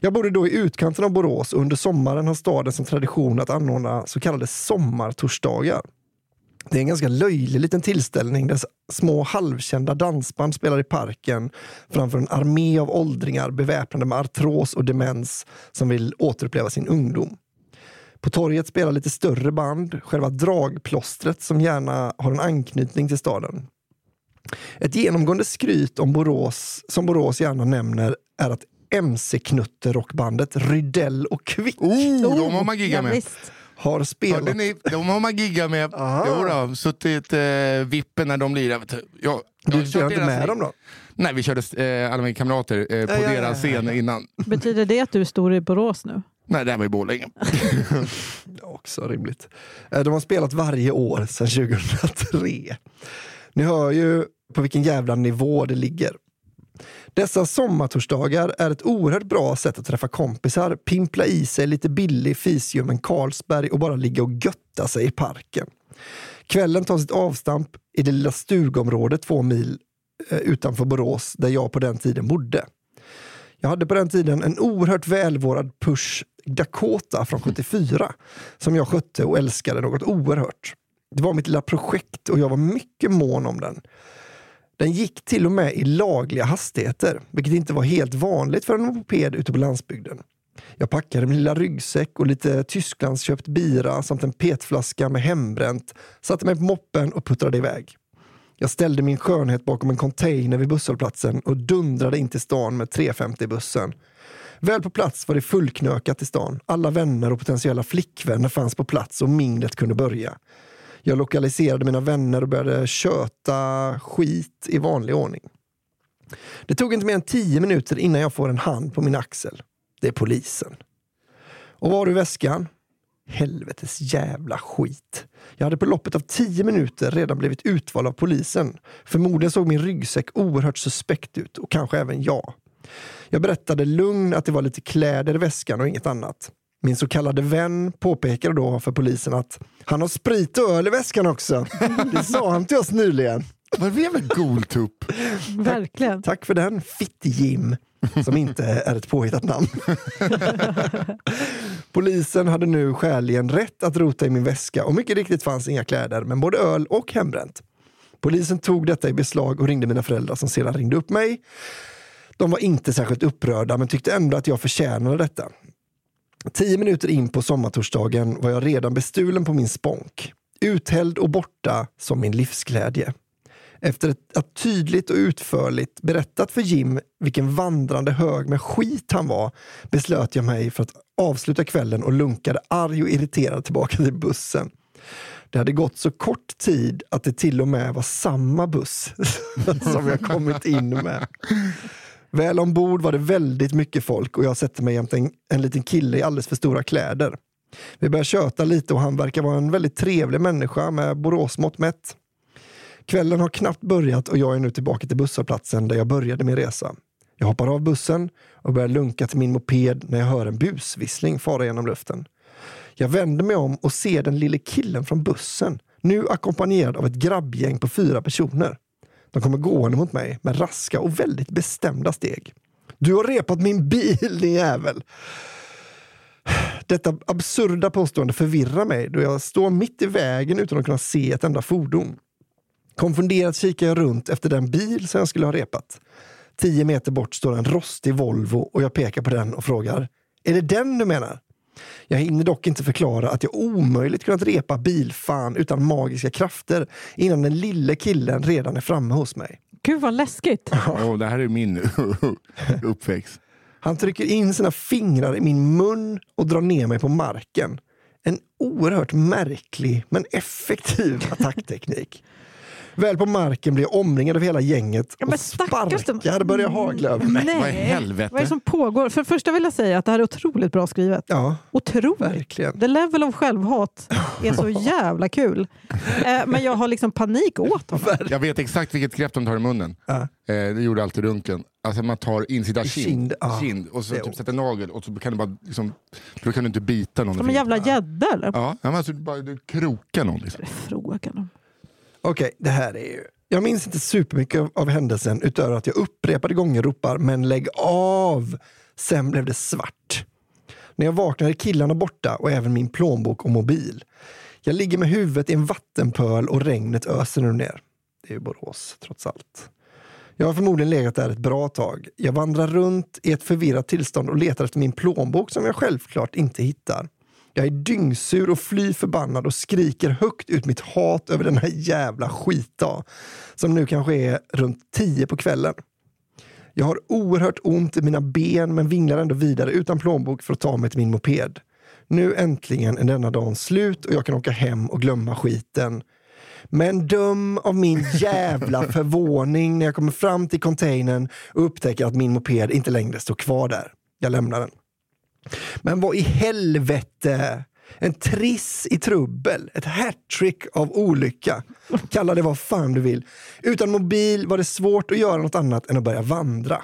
Jag bodde då i utkanten av Borås och under sommaren har staden som tradition att anordna så kallade sommartorsdagar. Det är en ganska löjlig liten tillställning där små halvkända dansband spelar i parken framför en armé av åldringar beväpnade med artros och demens som vill återuppleva sin ungdom. På torget spelar lite större band, själva dragplåstret som gärna har en anknytning till staden. Ett genomgående skryt om Borås, som Borås gärna nämner är att MC-knutterockbandet Rydell och Kvick Oh, de har man giggat ja, med. visst. Har spelat. Hörde ni? De har man giggat med. (laughs) Aha. Jo då, suttit eh, vippen när de lirar. Jag, Du spelar inte deras med dem då? Nej, vi körde eh, alla mina kamrater eh, på Ja, ja, ja, deras ja, scen innan. Betyder det att du är stor i Borås nu? Nej, det här var i Borlänge. (laughs) Också rimligt. Eh, De har spelat varje år sedan (laughs) 2003. Ni hör ju på vilken jävla nivå det ligger. Dessa sommartorsdagar är ett oerhört bra sätt att träffa kompisar, pimpla i sig lite billig fisljummen Carlsberg och bara ligga och götta sig i parken. Kvällen tar sitt avstamp i det lilla stugområdet två mil eh, utanför Borås där jag på den tiden bodde. Jag hade på den tiden en oerhört välvårdad Push Dakota från 74 som jag skötte och älskade något oerhört. Det var mitt lilla projekt och jag var mycket mån om den. Den gick till och med i lagliga hastigheter, vilket inte var helt vanligt för en moped ute på landsbygden. Jag packade min lilla ryggsäck och lite Tysklandsköpt bira samt en petflaska med hembränt, satte mig på moppen och puttrade iväg. Jag ställde min skönhet bakom en container vid busshållplatsen och dundrade in till stan med 350-bussen. Väl på plats var det fullknökat i stan. Alla vänner och potentiella flickvänner fanns på plats och minglet kunde börja. Jag lokaliserade mina vänner och började köta skit i vanlig ordning. Det tog inte mer än tio minuter innan jag får en hand på min axel. Det är polisen. Och var du väskan? Helvetes jävla skit. Jag hade på loppet av tio minuter redan blivit utvald av polisen. Förmodligen såg min ryggsäck oerhört suspekt ut och kanske även jag. Jag berättade lugn att det var lite kläder i väskan och inget annat. Min så kallade vän påpekade då för polisen att han har sprit och öl i väskan också. Det sa han till oss nyligen. Vad är det med goltupp? (laughs) Verkligen. Tack för den, Fitt-Jim, som inte är ett påhittat namn. (laughs) Polisen hade nu skäligen rätt att rota i min väska och mycket riktigt fanns inga kläder, men både öl och hembränt. Polisen tog detta i beslag och ringde mina föräldrar som sedan ringde upp mig. De var inte särskilt upprörda men tyckte ändå att jag förtjänade detta. Tio minuter in på sommartorsdagen var jag redan bestulen på min sponk. uthälld och borta som min livsglädje. Efter att tydligt och utförligt berättat för Jim vilken vandrande hög med skit han var beslöt jag mig för att avsluta kvällen och lunkade arg och irriterad tillbaka till bussen. Det hade gått så kort tid att det till och med var samma buss (laughs) som jag kommit in med. Väl ombord var det väldigt mycket folk och jag sätter mig jämte en, en liten kille i alldeles för stora kläder. Vi börjar köta lite och han verkar vara en väldigt trevlig människa med Boråsmått mätt. Kvällen har knappt börjat och jag är nu tillbaka till busshållplatsen där jag började min resa. Jag hoppar av bussen och börjar lunka till min moped när jag hör en busvissling fara genom luften. Jag vänder mig om och ser den lille killen från bussen, nu ackompanjerad av ett grabbgäng på fyra personer. De kommer gående mot mig med raska och väldigt bestämda steg. Du har repat min bil, din jävel! Detta absurda påstående förvirrar mig då jag står mitt i vägen utan att kunna se ett enda fordon. Konfunderat kikar jag runt efter den bil som jag skulle ha repat. Tio meter bort står en rostig Volvo och jag pekar på den och frågar Är det den du menar? Jag hinner dock inte förklara att jag omöjligt kunnat repa bilfan utan magiska krafter innan den lille killen redan är framme hos mig. Gud vad läskigt. (laughs) Åh, det här är min (laughs) uppväxt. Han trycker in sina fingrar i min mun och drar ner mig på marken. En oerhört märklig men effektiv (laughs) attackteknik. Väl på marken blir jag omringad av hela gänget Ja, men och sparkar börjar hagla över mig. Nej, Vad i helvete? Vad är det som pågår? För det första vill jag säga att det här är otroligt bra skrivet. Ja, Otroligt. verkligen. The level of självhat (laughs) är så jävla kul. Eh, men jag har liksom panik åt honom. Jag vet exakt vilket grepp de tar i munnen. Ja. Eh, det gjorde alltid runken. Alltså man tar insida I kind, kind, ja. kind och så typ sätter nagel och så kan du bara liksom, då kan du inte bita någon. Som en jävla gädda eller? Ja, men alltså, du bara, du krokar någon. Liksom. Frågan om. Okej, det här är ju... Jag minns inte supermycket av, av händelsen utöver att jag upprepade gånger ropar “men lägg av”. Sen blev det svart. När jag vaknar är killarna borta och även min plånbok och mobil. Jag ligger med huvudet i en vattenpöl och regnet öser nu ner. Det är ju Borås, trots allt. Jag har förmodligen legat där ett bra tag. Jag vandrar runt i ett förvirrat tillstånd och letar efter min plånbok som jag självklart inte hittar. Jag är dyngsur och fly förbannad och skriker högt ut mitt hat över den här jävla skitdag. Som nu kanske är runt tio på kvällen. Jag har oerhört ont i mina ben men vinglar ändå vidare utan plånbok för att ta mig till min moped. Nu äntligen är denna dagen slut och jag kan åka hem och glömma skiten. Men döm av min (laughs) jävla förvåning när jag kommer fram till containern och upptäcker att min moped inte längre står kvar där. Jag lämnar den. Men vad i helvete! En triss i trubbel, ett hattrick av olycka. Kalla det vad fan du vill. Utan mobil var det svårt att göra något annat än att börja vandra.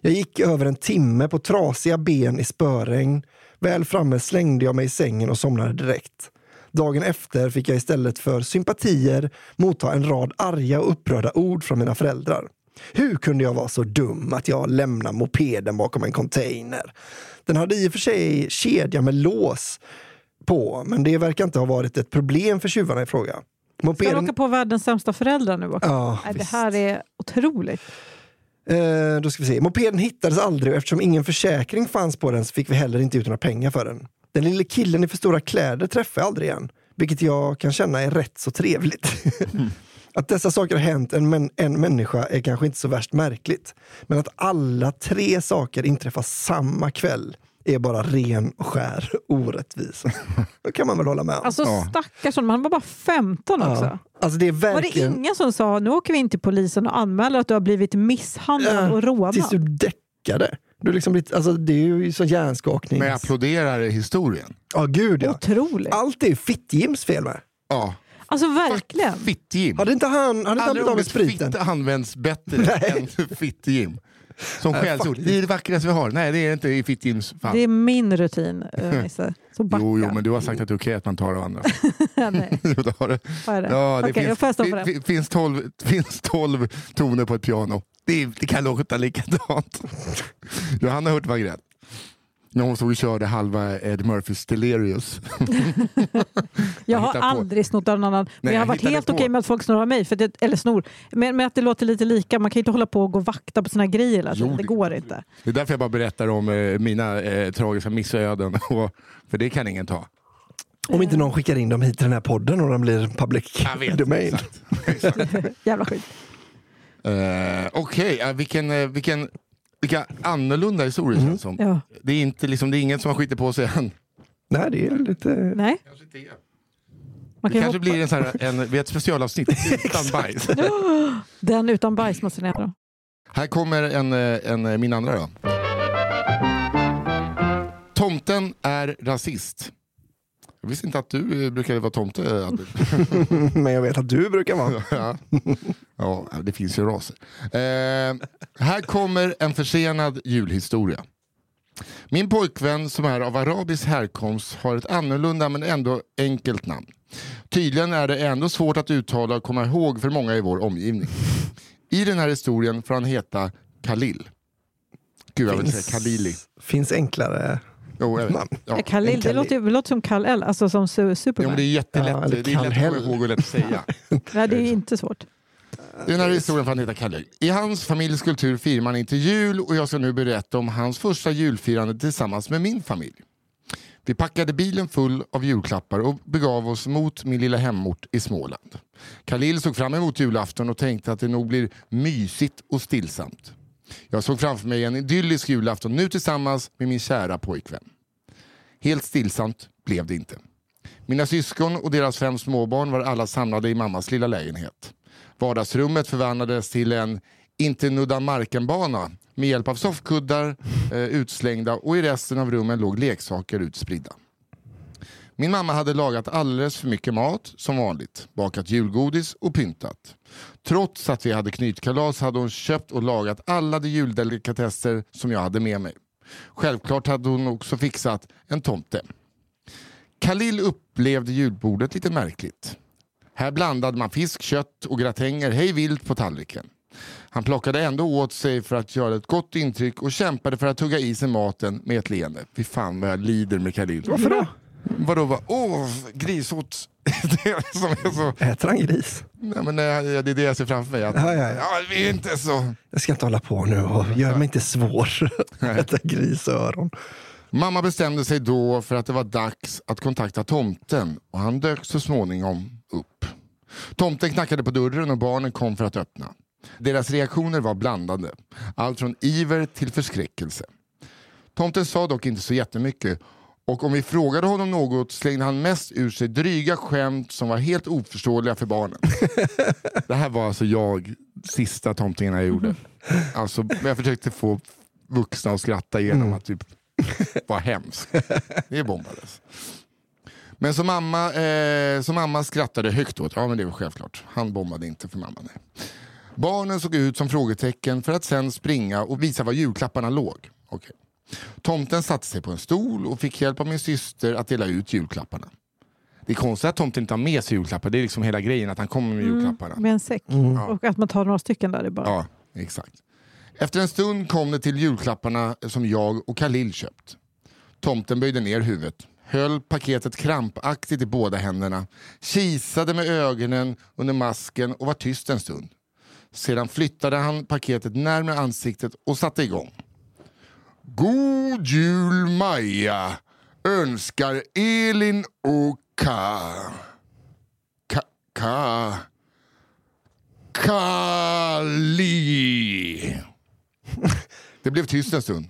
Jag gick över en timme på trasiga ben i spöregn. Väl framme slängde jag mig i sängen och somnade direkt. Dagen efter fick jag istället för sympatier motta en rad arga och upprörda ord från mina föräldrar. Hur kunde jag vara så dum att jag lämnade mopeden bakom en container? Den hade i och för sig kedja med lås på, men det verkar inte ha varit ett problem för tjuvarna i fråga. Ska du Mopeden, åka på världens sämsta föräldrar nu också? Ja, Nej, det här är otroligt. eh, då ska vi se. Mopeden hittades aldrig och eftersom ingen försäkring fanns på den så fick vi heller inte ut några pengar för den. Den lille killen i för stora kläder träffade jag aldrig igen, vilket jag kan känna är rätt så trevligt. Att dessa saker har hänt en, män, en människa är kanske inte så värst märkligt. Men att alla tre saker inträffar samma kväll är bara ren och skär orättvisa. (laughs) Då kan man väl hålla med om. Alltså Ja. stackars honom, han var bara 15 också. ja. alltså det är Var det verkligen... ingen som sa nu åker vi in till polisen och anmäler att du har blivit misshandlad och rånad? Tills du däckade. Du liksom blivit, alltså det är ju så hjärnskakning. Men jag applåderar historien. Ja, gud ja. Otroligt. Allt är Fitt-Jims fel med. Ja. Alltså verkligen. Fitt-Jim. Hade inte han, hade inte han ordet spriten? fitta används bättre (laughs) än Fitt-Jim. Som skällsord. Det är det vackraste vi har. Nej det är det inte i Fitt-Jims fall. Det är min rutin, äh, Nisse. Så backa. Jo, jo, men du har sagt att det är okej att man tar av andra. (laughs) Nej, (laughs) det har du. vad är det? Ja, det jag finns, för det det. fin- finns, tolv, finns tolv toner på ett piano. Det, det kan låta likadant. Johanna Hurtig När hon stod och körde halva Ed Murphys Delirious. (laughs) Jag har på. aldrig snott av någon annan. Men Nej, jag har varit helt okej med att folk snor av mig. För det, eller snor. Men, men att det låter lite lika. Man kan inte hålla på och gå och vakta på sina grejer hela Jo. Det det- går inte. Det är därför jag bara berättar om eh, mina eh, tragiska missöden. (laughs) För det kan ingen ta. Om inte någon skickar in dem hit till den här podden och den blir public Jag vet, domain. exakt. (laughs) Jävla skit. Eh, Okej, eh, vilken, eh, vilken, vilka annorlunda historier känns som. Ja. Det, är inte, liksom, det är ingen som har skitit på sig än. Nej, det är lite... Nej, man Det kan kanske hoppa. blir en, sån här, en, vi ett specialavsnitt (laughs) utan bajs. (gasps) Den utan bajs måste ni äta. Här kommer en, eh, en, eh, min andra då. Tomten är rasist. Jag visste inte att du eh, brukade vara tomte. Albert. (laughs) Men jag vet att du brukar vara. (laughs) ja. ja, det finns ju raser. Eh, här kommer en försenad julhistoria. Min pojkvän som är av arabisk härkomst har ett annorlunda men ändå enkelt namn. Tydligen är det ändå svårt att uttala och komma ihåg för många i vår omgivning. I den här historien får han heta Khalil. Gud, jag vill säga Khalili. finns enklare Jo, jag vet. Ja. Khalil, det låter, det låter som Kal-El, alltså som su- Jo, men Superman. det är jättelätt. Ja, det är lätt att komma ihåg och lätt att säga. (laughs) Nej, det är inte svårt. Den här historien får han heta Kalle. I hans familjs kultur firar man inte jul och jag ska nu berätta om hans första julfirande tillsammans med min familj. Vi packade bilen full av julklappar och begav oss mot min lilla hemort i Småland. Khalil såg fram emot julafton och tänkte att det nog blir mysigt och stillsamt. Jag såg framför mig en idyllisk julafton nu tillsammans med min kära pojkvän. Helt stillsamt blev det inte. Mina syskon och deras fem småbarn var alla samlade i mammas lilla lägenhet. Vardagsrummet förvandlades till en inte nudda marken-bana med hjälp av soffkuddar eh, utslängda och i resten av rummen låg leksaker utspridda. Min mamma hade lagat alldeles för mycket mat som vanligt, bakat julgodis och pyntat. Trots att vi hade knytkalas hade hon köpt och lagat alla de juldelikatesser som jag hade med mig. Självklart hade hon också fixat en tomte. Khalil upplevde julbordet lite märkligt. Här blandade man fisk, kött och gratänger hej vilt på tallriken. Han plockade ändå åt sig för att göra ett gott intryck och kämpade för att hugga i sig maten med ett leende. Fy fan vad jag lider med Khalil. Varför då? Vadå? Va? Åh, grisot. (laughs) det är som är så... Äter han gris? Nej, men, eh, det är det jag ser framför mig. Att, Ja, ja, ja. ja, vi är inte så... Jag ska inte hålla på nu och gör mig inte svår. Äta grisöron. Mamma bestämde sig då för att det var dags att kontakta tomten och han dök så småningom upp. Tomten knackade på dörren och barnen kom för att öppna. Deras reaktioner var blandade. Allt från iver till förskräckelse. Tomten sa dock inte så jättemycket och om vi frågade honom något slängde han mest ur sig dryga skämt som var helt oförståeliga för barnen. (laughs) Det här var alltså jag, sista tomtingen jag gjorde. Alltså, jag försökte få vuxna att skratta genom att typ vara hemskt. Det bombades. Men som mamma, eh, som mamma skrattade högt åt, ja men det var självklart. Han bombade inte för mamma. Nej. Barnen såg ut som frågetecken för att sen springa och visa var julklapparna låg. Okej. Tomten satte sig på en stol och fick hjälp av min syster att dela ut julklapparna. Det är konstigt att tomten inte har med sig julklappar. Det är liksom hela grejen att han kommer med julklapparna. Med en säck. Och att man tar några stycken där. Är bara... Ja, exakt. Efter en stund kom det till julklapparna som jag och Khalil köpt. Tomten böjde ner huvudet, höll paketet krampaktigt i båda händerna, kisade med ögonen under masken och var tyst en stund. Sedan flyttade han paketet närmare ansiktet och satte igång. God jul Maja! Önskar Elin och Ka... Ka... Ka... Kali. Det blev tyst en stund.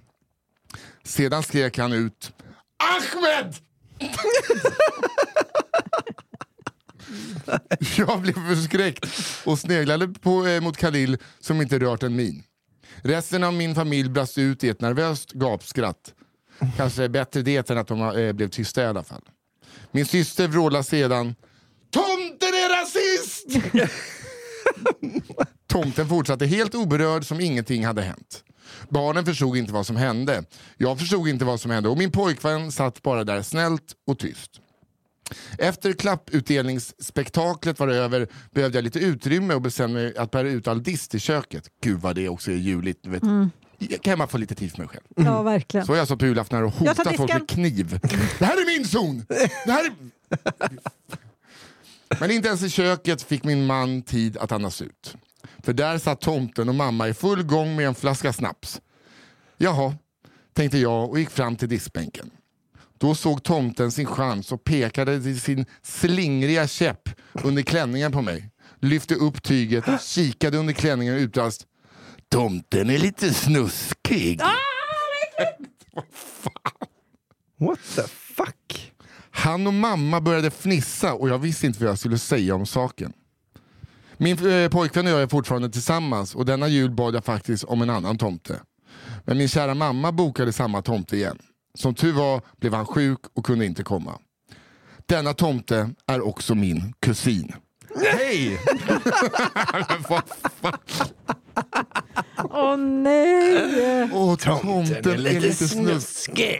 Sedan skrek han ut Ahmed! Jag blev förskräckt och sneglade på, eh, mot Khalil som inte rört en min. Resten av min familj brast ut i ett nervöst gapskratt. Kanske bättre det än att de eh, blev tysta i alla fall. Min syster vrålade sedan Tomten är rasist! (laughs) Tomten fortsatte helt oberörd som ingenting hade hänt. Barnen förstod inte vad som hände. Jag förstod inte vad som hände och min pojkvän satt bara där snällt och tyst. Efter klapputdelningsspektaklet var över behövde jag lite utrymme och bestämde mig att bära ut all dist i köket. Gud vad det också är juligt. Vet. Jag kan man få lite tid för mig själv. Ja, verkligen. Så jag sa på julafton och Jag tar hotade folk med kniv. Det här är min zon! Det här är... Men inte ens i köket fick min man tid att andas ut. För där satt tomten och mamma i full gång med en flaska snaps. Jaha, tänkte jag och gick fram till diskbänken. Då såg tomten sin chans och pekade till sin slingriga käpp under klänningen på mig. Lyfte upp tyget, kikade under klänningen och utbrast Tomten är lite snuskig. (laughs) What the fuck? Han och mamma började fnissa och jag visste inte vad jag skulle säga om saken. Min eh, pojkvän och jag är fortfarande tillsammans och denna jul bad jag faktiskt om en annan tomte. Men min kära mamma bokade samma tomte igen. Som tur var blev han sjuk och kunde inte komma. Denna tomte är också min kusin. Hej! Men (laughs) vad fan? Åh nej! Åh, tomten, är lite, snuskig.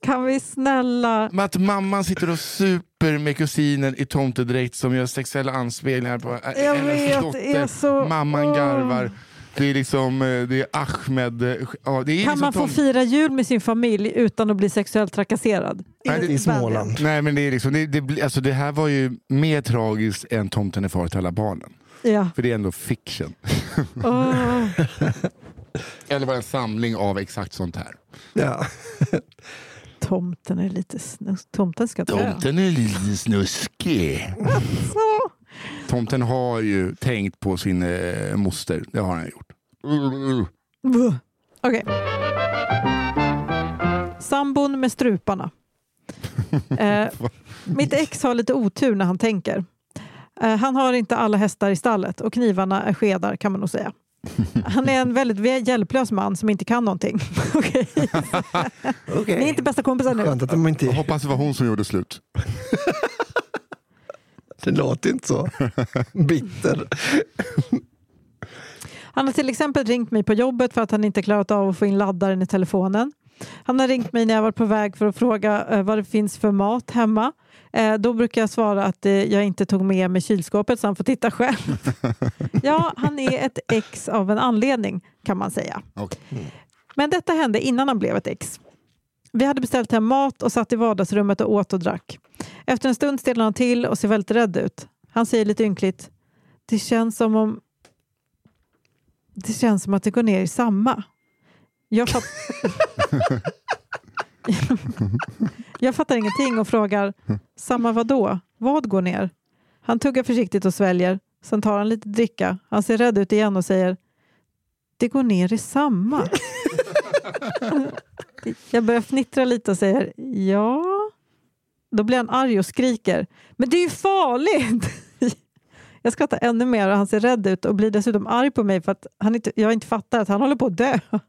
Kan vi snälla... Men att mamman sitter och super med kusinen i tomtedräkt som gör sexuella anspelningar på Jag hennes vet, dotter. så- Mamman garvar. Det är liksom, eh, det är Ahmed. eh, Ja, det är Kan liksom man få tom- fira jul med sin familj utan att bli sexuellt trakasserad? Nej, det- I Småland. Nej men det är liksom, det, det, alltså, det här var ju mer tragiskt än Tomten är far till alla barnen. Ja. För det är ändå fiction. Åh. (laughs) Eller bara en samling av exakt sånt här. Ja. Tomten är lite snus. Tomten ska dö. Tomten är lite snuskig. Så. Tomten har ju tänkt på sin eh, moster. Det har han gjort. Okej. Sambon med struparna. (laughs) Eh, mitt ex har lite otur när han tänker. Eh, han har inte alla hästar i stallet och knivarna är skedar kan man nog säga. Han är en väldigt hjälplös man som inte kan någonting. (laughs) Okej. Okej. Ni är inte bästa kompisar nu. Skönt att de Jag hoppas det var hon som gjorde slut. (laughs) Det låter inte så. (laughs) Bitter. Han har till exempel ringt mig på jobbet för att han inte klarat av att få in laddaren i telefonen. Han har ringt mig när jag var på väg för att fråga eh, vad det finns för mat hemma. Eh, då brukar jag svara att eh, jag inte tog med mig kylskåpet så han får titta själv. (laughs) ja, han är ett ex av en anledning kan man säga. Men detta hände innan han blev ett ex. Vi hade beställt hem mat och satt i vardagsrummet och åt och drack. Efter en stund stelnar han till och ser väldigt rädd ut. Han säger lite ynkligt. Det känns som om det känns som att det går ner i samma. Jag, fatt... (laughs) jag fattar ingenting och frågar samma vad då? Vad går ner? Han tuggar försiktigt och sväljer. Sen tar han lite dricka. Han ser rädd ut igen och säger det går ner i samma. (laughs) jag börjar fnittra lite och säger ja. Då blir han arg och skriker. Men det är ju farligt! (laughs) Jag skrattar ännu mer och han ser rädd ut och blir dessutom arg på mig för att han inte, jag inte fattar att han håller på att dö. (laughs)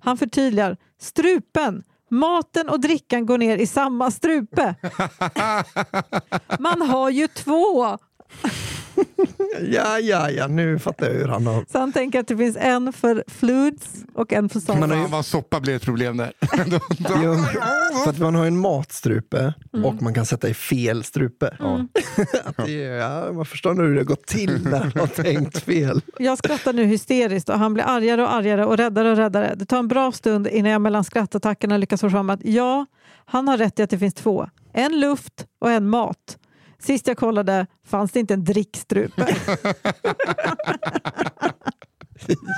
Han förtydligar. Strupen! Maten och drickan går ner i samma strupe. (laughs) Man har ju två! (laughs) Ja, ja, ja, nu fattar jag hur han har... Så han tänker att det finns en för fluids och en för Man har salt. ju- Fan vad soppa blev ett problem där. (laughs) (laughs) Jo, för att man har en matstrupe och man kan sätta i fel strupe. Att är- ja, man förstår nu hur det har gått till när man har tänkt fel. Jag skrattar nu hysteriskt och han blir argare och argare och räddare och räddare. Det tar en bra stund innan jag mellan skrattattackerna lyckas få fram att ja, han har rätt i att det finns två. En luft och en mat. Sist jag kollade fanns det inte en drickstrupe. (laughs)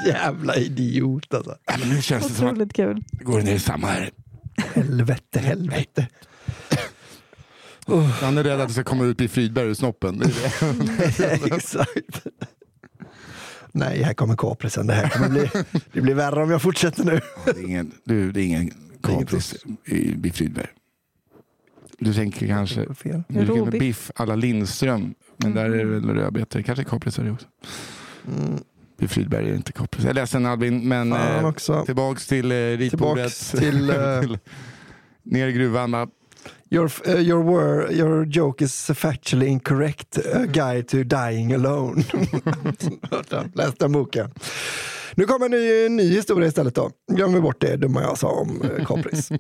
Jävla idiot alltså. Ja, men nu känns det som att Otroligt kul. det går ner i samma här. Helvete, helvete. Han är rädd att det ska komma ut i Frydberg ur snoppen. (laughs) Exakt. Nej, här kommer kaprisen. Det här kommer bli, det blir värre om jag fortsätter nu. Det är ingen, du, det är ingen kapris i, i Frydberg. Du tänker kanske Fel. du tänker biff alla Lindström. Men där är det väl rödbetor. Kanske kaprisar det också. I Frydberg är inte kapris. Jag är ledsen Albin, men eh, också. tillbaks till eh, ritbordet. Till, (laughs) eh, Till- Ner i gruvan. va? Your, uh, your, word, your joke is factually incorrect. A guide to dying alone. (laughs) (laughs) Läs den boken. Nu kommer en ny, en ny historia istället då. Glöm vi bort det dumma jag sa om eh, kapris. (laughs)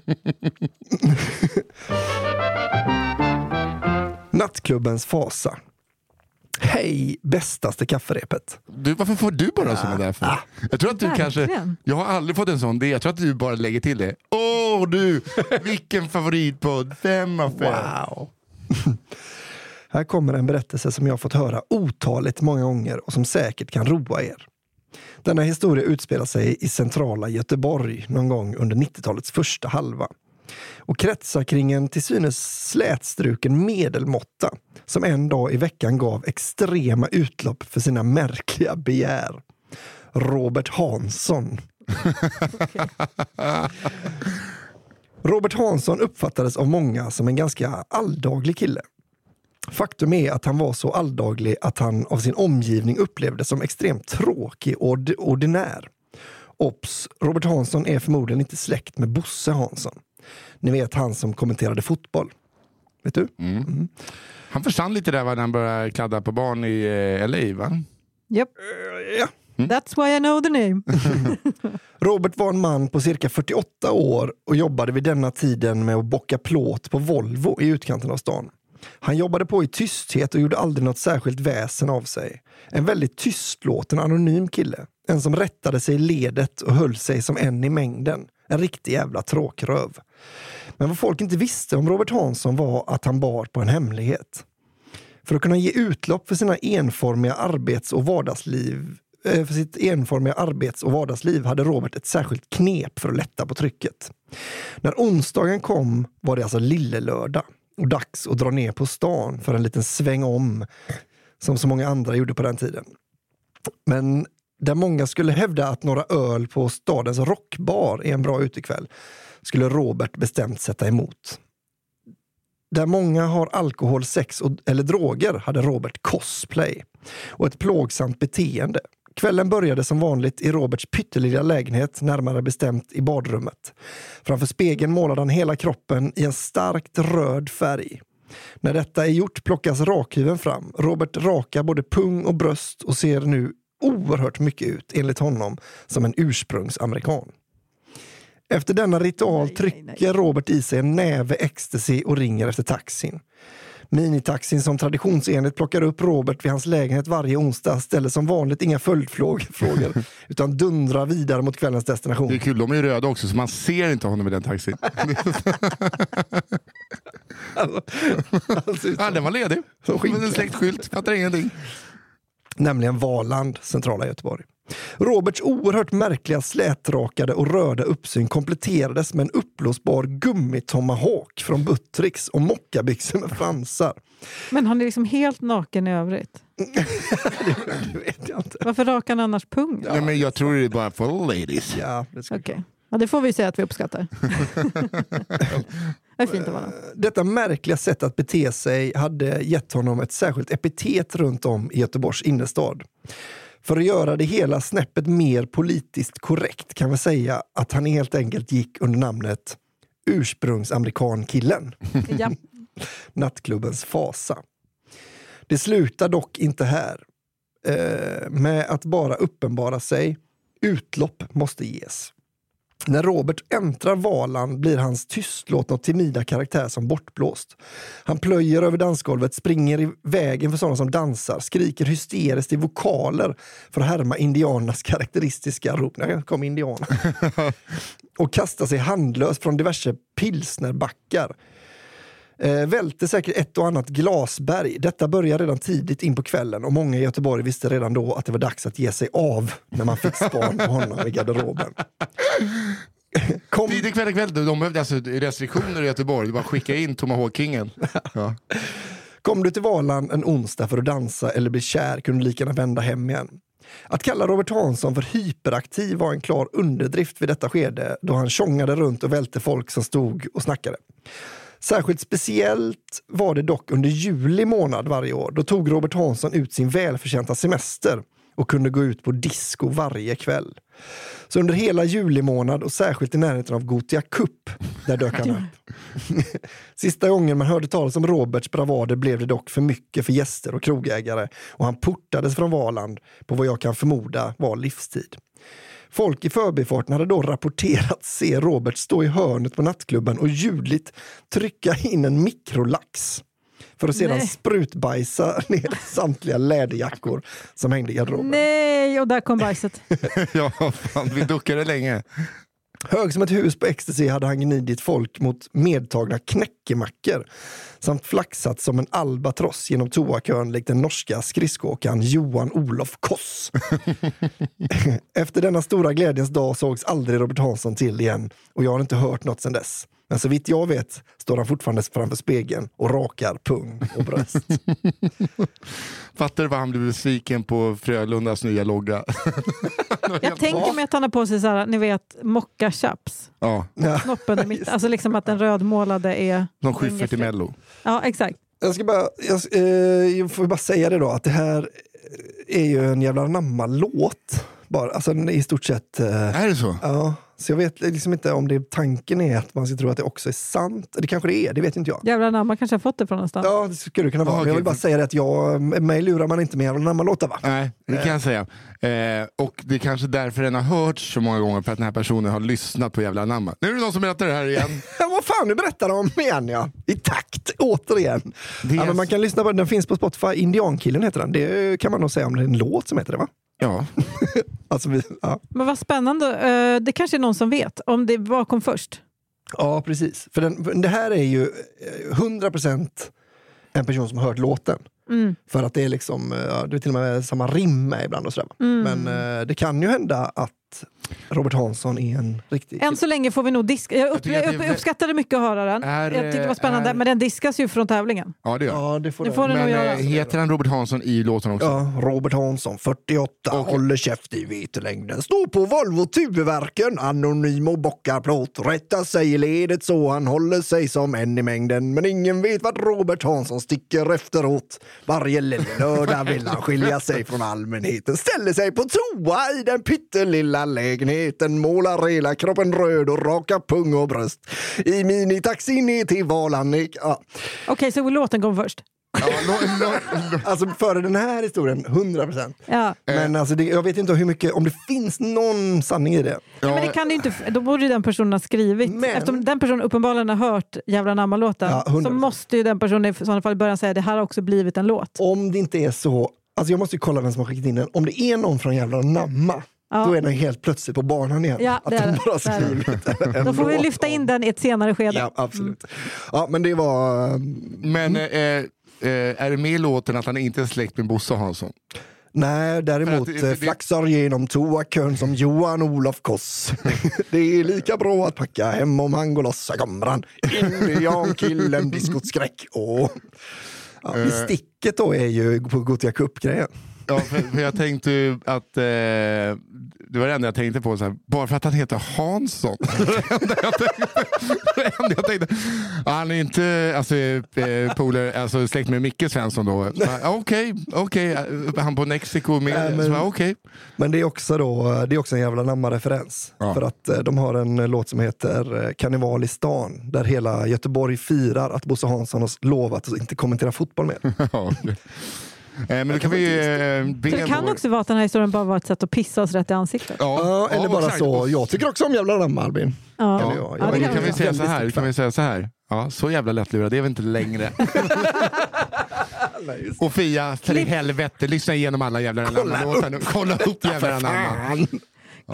Nattklubbens fasa. Hej bästaste kafferepet. Du, varför får du bara såna där för? Jag tror att du Verkligen. kanske, jag har aldrig fått en sån. Det- Jag tror att du bara lägger till det. Åh du, vilken favoritpodd. Fem av fem. Wow. (laughs) Här kommer en berättelse som jag fått höra otaligt många gånger och som säkert kan roa er. Denna historia utspelar sig i centrala Göteborg någon gång under 90-talets första halva och kretsar kring en till synes slätstruken medelmåtta som en dag i veckan gav extrema utlopp för sina märkliga begär. Robert Hansson. (laughs) Robert Hansson uppfattades av många som en ganska alldaglig kille. Faktum är att han var så alldaglig att han av sin omgivning upplevdes som extremt tråkig och ordinär. Ops, Robert Hansson är förmodligen inte släkt med Bosse Hansson. Ni vet han som kommenterade fotboll. Vet du? Mm. Mm. Han försvann lite där när han började kladda på barn i eh, LA va? Yep. Uh, ja. Mm. That's why I know the name. (laughs) (laughs) Robert var en man på cirka 48 år och jobbade vid denna tiden med att bocka plåt på Volvo i utkanten av stan. Han jobbade på i tysthet och gjorde aldrig något särskilt väsen av sig. En väldigt tystlåten anonym kille. En som rättade sig i ledet och höll sig som en i mängden. En riktig jävla tråkröv. Men vad folk inte visste om Robert Hansson var att han bar på en hemlighet. För att kunna ge utlopp för sina enformiga arbets och vardagsliv eh, för sitt enformiga arbets och vardagsliv hade Robert ett särskilt knep för att lätta på trycket. När onsdagen kom var det alltså lillelördag och dags att dra ner på stan för en liten sväng om som så många andra gjorde på den tiden. Men där många skulle hävda att några öl på stadens rockbar är en bra utekväll skulle Robert bestämt sätta emot. Där många har alkohol, sex och, eller droger hade Robert cosplay och ett plågsamt beteende. Kvällen började som vanligt i Roberts pyttelilla lägenhet, närmare bestämt i badrummet. Framför spegeln målade han hela kroppen i en starkt röd färg. När detta är gjort plockas rakhyveln fram. Robert rakar både pung och bröst och ser nu oerhört mycket ut, enligt honom, som en ursprungsamerikan. Efter denna ritual trycker Robert i sig en näve ecstasy och ringer efter taxin. Minitaxin som traditionsenligt plockar upp Robert vid hans lägenhet varje onsdag ställer som vanligt inga följdfrågor (laughs) utan dundrar vidare mot kvällens destination. Det är kul, de är röda också så man ser inte honom i den taxin. alltså, (laughs) alltså, ja, den var ledig. Som en släckt skylt, fattar ingenting. Nämligen Valand, centrala Göteborg. Roberts oerhört märkliga slätrakade och röda uppsyn kompletterades med en uppblåsbar gummitomahawk från Buttricks och mockabyxor med fransar. Men han är liksom helt naken i övrigt? (laughs) det vet jag inte. Varför rakar han annars pung? Ja, men jag tror det är bara för ladies. Ja, det okay. Ja, det får vi säga att vi uppskattar. (laughs) det är fint att vara. Detta märkliga sätt att bete sig hade gett honom ett särskilt epitet runt om i Göteborgs innerstad. För att göra det hela snäppet mer politiskt korrekt kan vi säga att han helt enkelt gick under namnet ursprungsamerikankillen. Ja. (laughs) Nattklubbens fasa. Det slutar dock inte här. Eh, med att bara uppenbara sig. Utlopp måste ges. När Robert äntrar Valand blir hans tystlåtna och timida karaktär som bortblåst. Han plöjer över dansgolvet, springer i vägen för sådana som dansar, skriker hysteriskt i vokaler för att härma indianernas karaktäristiska rop. När kom indianer. (laughs) och kastar sig handlöst från diverse pilsnerbackar. Eh, välte säkert ett och annat glasberg. Detta började redan tidigt in på kvällen och många i Göteborg visste redan då att det var dags att ge sig av när man fick span på honom i garderoben. (laughs) Kom... Tidig kväll, kväll, de behövde alltså restriktioner i Göteborg. Det var skicka in Tomahawk-kingen. Ja. Kom du till Valand en onsdag för att dansa eller bli kär kunde du lika gärna vända hem igen. Att kalla Robert Hansson för hyperaktiv var en klar underdrift vid detta skede då han tjongade runt och välte folk som stod och snackade. Särskilt speciellt var det dock under juli månad varje år. Då tog Robert Hansson ut sin välförtjänta semester och kunde gå ut på disco varje kväll. Så under hela juli månad och särskilt i närheten av Gotia Cup, där dök han upp. (laughs) Sista gången man hörde talas om Roberts bravader blev det dock för mycket för gäster och krogägare och han portades från Valand på vad jag kan förmoda var livstid. Folk i förbifarten hade då rapporterat se Robert stå i hörnet på nattklubben och ljudligt trycka in en mikrolax för att sedan Nej. sprutbajsa (laughs) ner samtliga läderjackor som hängde i garderoben. Nej, och där kom bajset. (laughs) ja, fan, vi duckade länge. Hög som ett hus på ecstasy hade han gnidit folk mot medtagna knäckemackor samt flaxat som en albatross genom toakön likt den norska skridskoåkaren Johan Olof Koss. (laughs) Efter denna stora glädjens dag sågs aldrig Robert Hansson till igen och jag har inte hört något sedan dess. Men så vitt jag vet står han fortfarande framför spegeln och rakar pung och bröst. (laughs) Fattar du vad han blev besviken på Frölundas nya logga? (laughs) Jag tänker mig att han har på sig så här, ni vet, mocka-chaps. ja, Snoppen i mitten. Alltså liksom att den rödmålade är... som Schyffert i Mello. Ja, exakt. Jag ska bara, jag, eh, jag får bara säga det då, att det här är ju en jävla namma-låt. Bara, alltså i stort sett... Eh, Är det så? ja, så jag vet liksom inte om det tanken är att man ska tro att det också är sant. Det kanske det är, det vet inte jag. Jävlar namn, man kanske har fått det från någonstans. Ja, det skulle det kunna vara. Ja, Men jag vill bara säga det att jag, mig lurar man inte med jävla namma-låtar va? Nej, det kan jag säga. Eh, och det är kanske därför den har hörts så många gånger, för att den här personen har lyssnat på jävla namn. Nu är det någon som berättar det här igen. (laughs) Ja, vad fan, nu berättar de igen ja. I takt, återigen. Det är Ja, men man kan lyssna på den, den finns på Spotify. Indiankillen heter den. Det kan man nog säga om det är en låt som heter det va? Ja, (laughs) Alltså, vi, ja. Men vad spännande. Eh, Det kanske är någon som vet. Om det vad kom först? ja, precis. För den, för det här är ju eh, 100% en person som har hört låten. Mm. För att det är liksom, eh, ja, det är till och med samma rim med ibland och sådär. Mm. Men eh, det kan ju hända att Robert Hansson är en riktig... Än så länge får vi nog diska. Jag, upp, jag vä- uppskattade mycket att höra den. Är, jag tyckte det var spännande. är- Men den diskas ju från tävlingen. ja det gör Ja, det får Det får den Men göra. eh, heter han Robert Hansson i låten också? Ja, Robert Hansson, 48, Okej. håller käft i vetelängden. Står på Volvo Tuveverken, anonym och bockar plåt. Rättar sig i ledet så han håller sig som en i mängden. Men ingen vet vart Robert Hansson sticker efteråt. Varje lördag vill han skilja sig från allmänheten. Ställer sig på toa i den pyttelilla lägenheten. Målar hela kroppen röd och rakar pung och bröst. I minitaxi ner till Valannik. Ja. Okej, så låten kom först. Ja, lo, lo, lo. Alltså före den här historien, 100 procent. Ja. Men alltså det, jag vet inte hur mycket, om det finns någon sanning i det. Men det kan du inte, då borde ju den personen ha skrivit. Men- Eftersom den personen uppenbarligen har hört Jävla namma-låten Ja, 100%. så måste ju den personen i sådana fall börja säga det här har också blivit en låt. Om det inte är så, alltså jag måste ju kolla vem som har skickat in den. Om det är någon från jävla namma, Ja. då är den helt plötsligt på banan igen. Ja, att det de det. bara Det det. skrivit en Då får vi lyfta in den i ett senare skede. Ja, absolut. Ja, men det var... eh, Men eh, eh, är det med i låten att han inte är släkt med Bosse Hansson? Nej, däremot att det- eh, det- flaxar genom toakön som Johan Olof Koss. (laughs) det är lika bra att packa hem om han går loss, så kommer han. Indiankillen, diskoskräck. Och... Ja, Eh. I sticket då är ju på Gothia Cup-grejen. Ja, för, för jag tänkte ju att eh, det var det enda jag tänkte på, så här, bara för att han heter Hansson. (laughs) det enda jag tänkte. Det enda jag tänkte. Ja, Han är inte alltså, eh, polare, alltså, släkt med Micke Svensson då. (laughs) Ja, Okej, okej. eh, han på Mexiko med. Nej, men- så, ja, okej. Men det är också, då, det är också en jävla namma-referens. Ja. För att eh, de har en eh, låt som heter eh, Karneval i stan, där hela Göteborg firar att Bosse Hansson har lovat att inte kommentera fotboll mer. (laughs) Ja, okej. Men då kan vi eh, be Så det kan vår- också vara att den här historien bara var ett sätt att pissa oss rätt i ansiktet. Ja, eller bara exakt. så, jag tycker också om jävla namma Albin. Ja. Eller Ja, Ja, det är kan, kan vi säga så här? Kan vi säga så här? Ja, så jävla lättlurad är vi inte längre. (laughs) Och Fia, för i helvete, lyssna igenom alla jävla namnlåtar nu. Kolla upp jävla. Fan.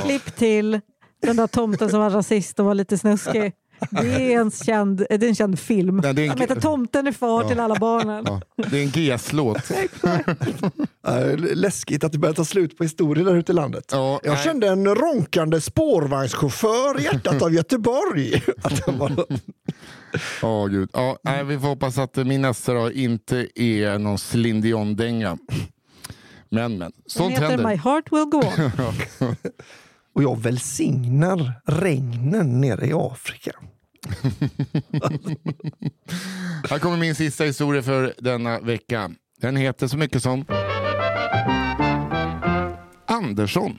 Klipp till den där tomten som var rasist och var lite snuskig. Det är en (laughs) känd, det är en känd film. Nej, det är en- Som heter Tomten är far till alla barnen. Ja, det är en GES-låt. (laughs) Läskigt att det börjar ta slut på historier där ute i landet. Ja, jag nej. kände en ronkande spårvagnschaufför i hjärtat av Göteborg. (laughs) Att var... Ja, gud. Ja, nej, vi får hoppas att min nästa då inte är någon Céline Dion-dänga. Men, men. Den Sånt heter händer. My heart will go on. Och jag välsignar regnen nere i Afrika. (laughs) Här kommer min sista historia för denna vecka. Den heter så mycket som Andersson.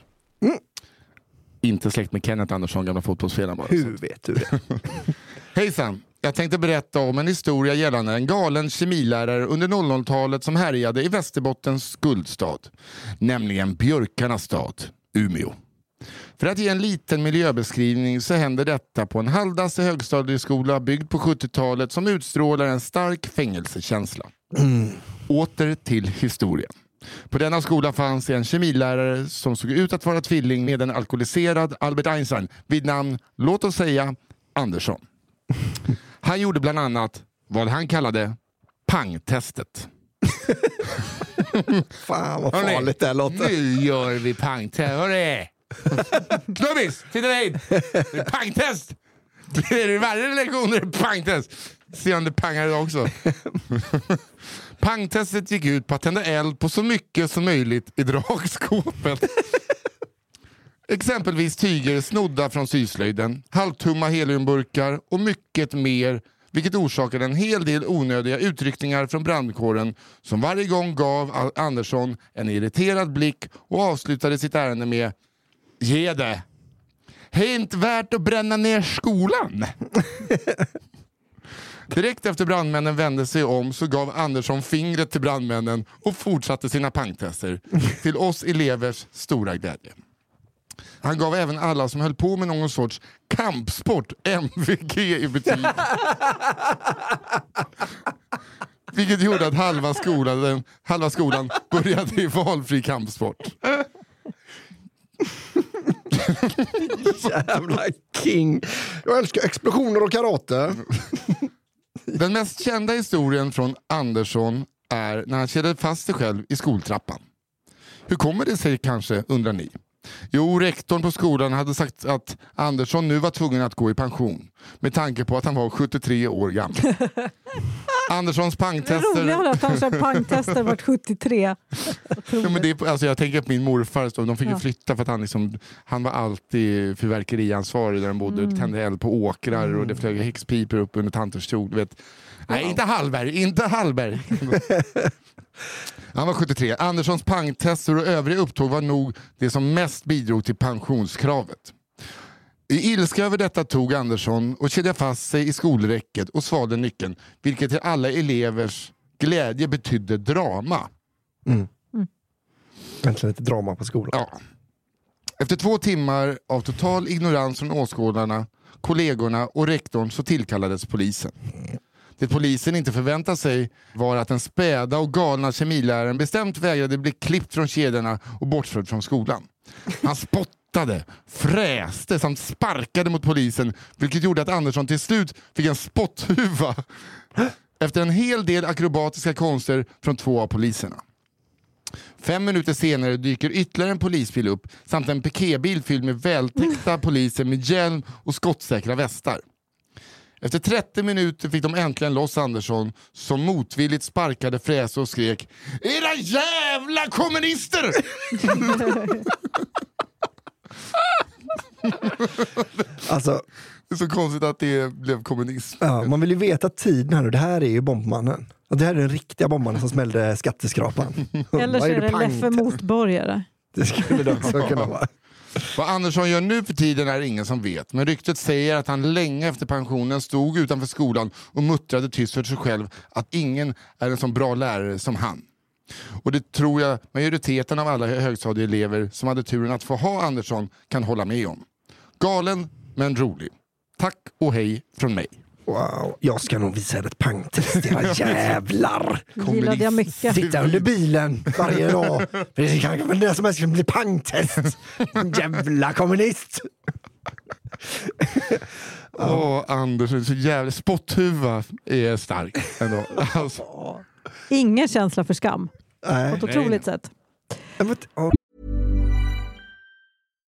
Inte släkt med Kenneth Andersson, gamla fotbollsspelaren bara. Hur vet du det? (laughs) Hejsan! Jag tänkte berätta om en historia gällande en galen kemilärare under 00-talet som härjade i Västerbottens guldstad. Nämligen björkarnas stad, Umeå. För att ge en liten miljöbeskrivning så händer detta på en halvdassig högstadieskola byggd på 70-talet som utstrålar en stark fängelsekänsla. Åter till historien. På denna skola fanns en kemilärare som såg ut att vara tvilling med en alkoholiserad Albert Einstein vid namn, låt oss säga, Andersson. Han gjorde bland annat vad han kallade pangtestet. (laughs) Fan vad farligt det här låter. Nu gör vi pangtest. Knubbis, titta hit! Det är pangtest! Det är varje lektion är pangtest. Se om det pangar idag också. Pangtestet gick ut på att tända eld på så mycket som möjligt i dragskåpet. Exempelvis tyger snodda från syslöjden, halvtumma heliumburkar och mycket mer vilket orsakade en hel del onödiga utryckningar från brandkåren som varje gång gav Andersson en irriterad blick och avslutade sitt ärende med Ge det! Det är inte värt att bränna ner skolan! (laughs) Direkt efter brandmännen vände sig om så gav Andersson fingret till brandmännen och fortsatte sina pangtester till oss elevers stora glädje. Han gav även alla som höll på med någon sorts kampsport MVG i betyg. Vilket gjorde att halva skolan, halva skolan började i valfri kampsport. (laughs) Jävla king. Jag älskar explosioner och karate. Den mest kända historien från Andersson är när han kedjade fast sig själv i skoltrappan. Hur kommer det sig kanske, undrar ni? Jo, rektorn på skolan hade sagt att Andersson nu var tvungen att gå i pension med tanke på att han var 73 år gammal. (laughs) Anderssons Det pangtester... roliga är att han kör pangtester vart 73. Ja, men det är, alltså jag tänker på min morfar, så de fick Ja. flytta för att han, liksom, han var alltid fyrverkeriansvarig där de bodde. Mm. Tände eld på åkrar och det flög häxpipor upp under tanters kjol. Vet. Nej, inte Hallberg, inte Hallberg. (laughs) Han var 73. Anderssons pangtester och övriga upptåg var nog det som mest bidrog till pensionskravet. I ilska över detta tog Andersson och kedjade fast sig i skolräcket och svalde nyckeln, vilket till alla elevers glädje betydde drama. Äntligen lite drama på skolan. Ja. Efter två timmar av total ignorans från åskådarna, kollegorna och rektorn så tillkallades polisen. Det polisen inte förväntade sig var att den späda och galna kemiläraren bestämt vägrade bli klippt från kedjorna och bortförd från skolan. Han spottade, fräste samt sparkade mot polisen vilket gjorde att Andersson till slut fick en spotthuva efter en hel del akrobatiska konster från två av poliserna. Fem minuter senare dyker ytterligare en polisbil upp samt en piketbil fylld med vältäckta poliser med hjälm och skottsäkra västar. Efter 30 minuter fick de äntligen loss Andersson som motvilligt sparkade, fräste och skrek Era jävla kommunister! (laughs) Alltså, Det är så konstigt att det blev kommunism. ja, man vill ju veta tiden här nu. Det här är ju bombmannen. Och det här är den riktiga bombmannen som smällde skatteskrapan. Eller så Vad är det pang- Leffe motborgare. Det skulle det också kunna vara. Vad Andersson gör nu för tiden är ingen som vet, men ryktet säger att han länge efter pensionen stod utanför skolan och muttrade tyst för sig själv att ingen är en så bra lärare som han. Och det tror jag majoriteten av alla högstadieelever som hade turen att få ha Andersson kan hålla med om. Galen, men rolig. Tack och hej från mig. Wow, jag ska nog visa er ett pangtest, era (laughs) jävlar! gillade jag mycket. Sitta under bilen varje dag. (laughs) För det kanske när som helst kan bli pangtest. Jävla kommunist! (laughs) Åh, Anders, du är så jävla... Spotthuva är stark ändå. Alltså, Ingen känsla för skam. På Nej. ett otroligt sätt.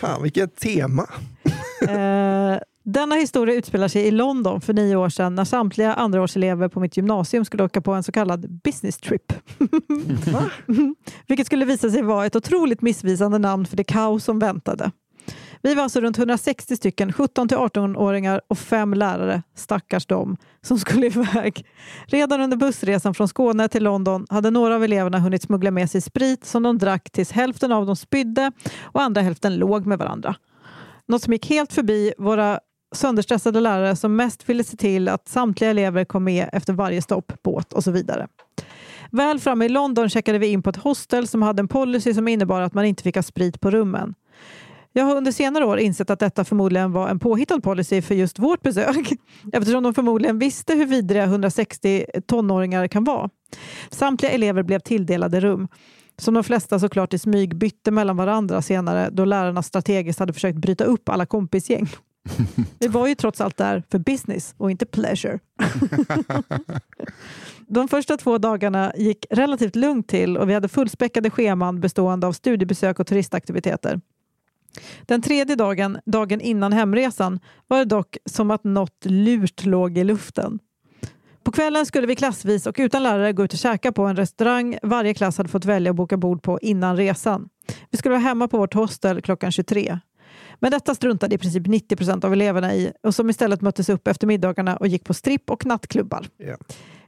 Fan vilket tema. Eh, denna historia utspelar sig i London för nio år sedan när samtliga andraårselever på mitt gymnasium skulle åka på en så kallad business trip. (laughs) Vilket skulle visa sig vara ett otroligt missvisande namn för det kaos som väntade. Vi var alltså runt 160 stycken 17 till 18-åringar och fem lärare, stackars dem, som skulle (laughs) iväg. Redan under bussresan från Skåne till London hade några av eleverna hunnit smuggla med sig sprit som de drack tills hälften av dem spydde och andra hälften låg med varandra. Något som gick helt förbi våra sönderstressade lärare som mest ville se till att samtliga elever kom med efter varje stopp, båt och så vidare. Väl framme i London checkade vi in på ett hostel som hade en policy som innebar att man inte fick ha sprit på rummen. Jag har under senare år insett att detta förmodligen var en påhittad policy för just vårt besök (laughs) eftersom de förmodligen visste hur vidriga 160 tonåringar kan vara. Samtliga elever blev tilldelade rum som de flesta såklart i smyg bytte mellan varandra senare då lärarna strategiskt hade försökt bryta upp alla kompisgäng. (laughs) Vi var ju trots allt där för business och inte pleasure. (laughs) De första två dagarna gick relativt lugnt till och vi hade fullspäckade scheman bestående av studiebesök och turistaktiviteter. Den tredje dagen, dagen innan hemresan, var det dock som att något lurt låg i luften. På kvällen skulle vi klassvis och utan lärare gå ut och käka på en restaurang varje klass hade fått välja att boka bord på innan resan. Vi skulle vara hemma på vårt hostel klockan 23. Men detta struntade i princip 90 procent av eleverna i och som istället möttes upp efter middagarna och gick på stripp och nattklubbar. Ja.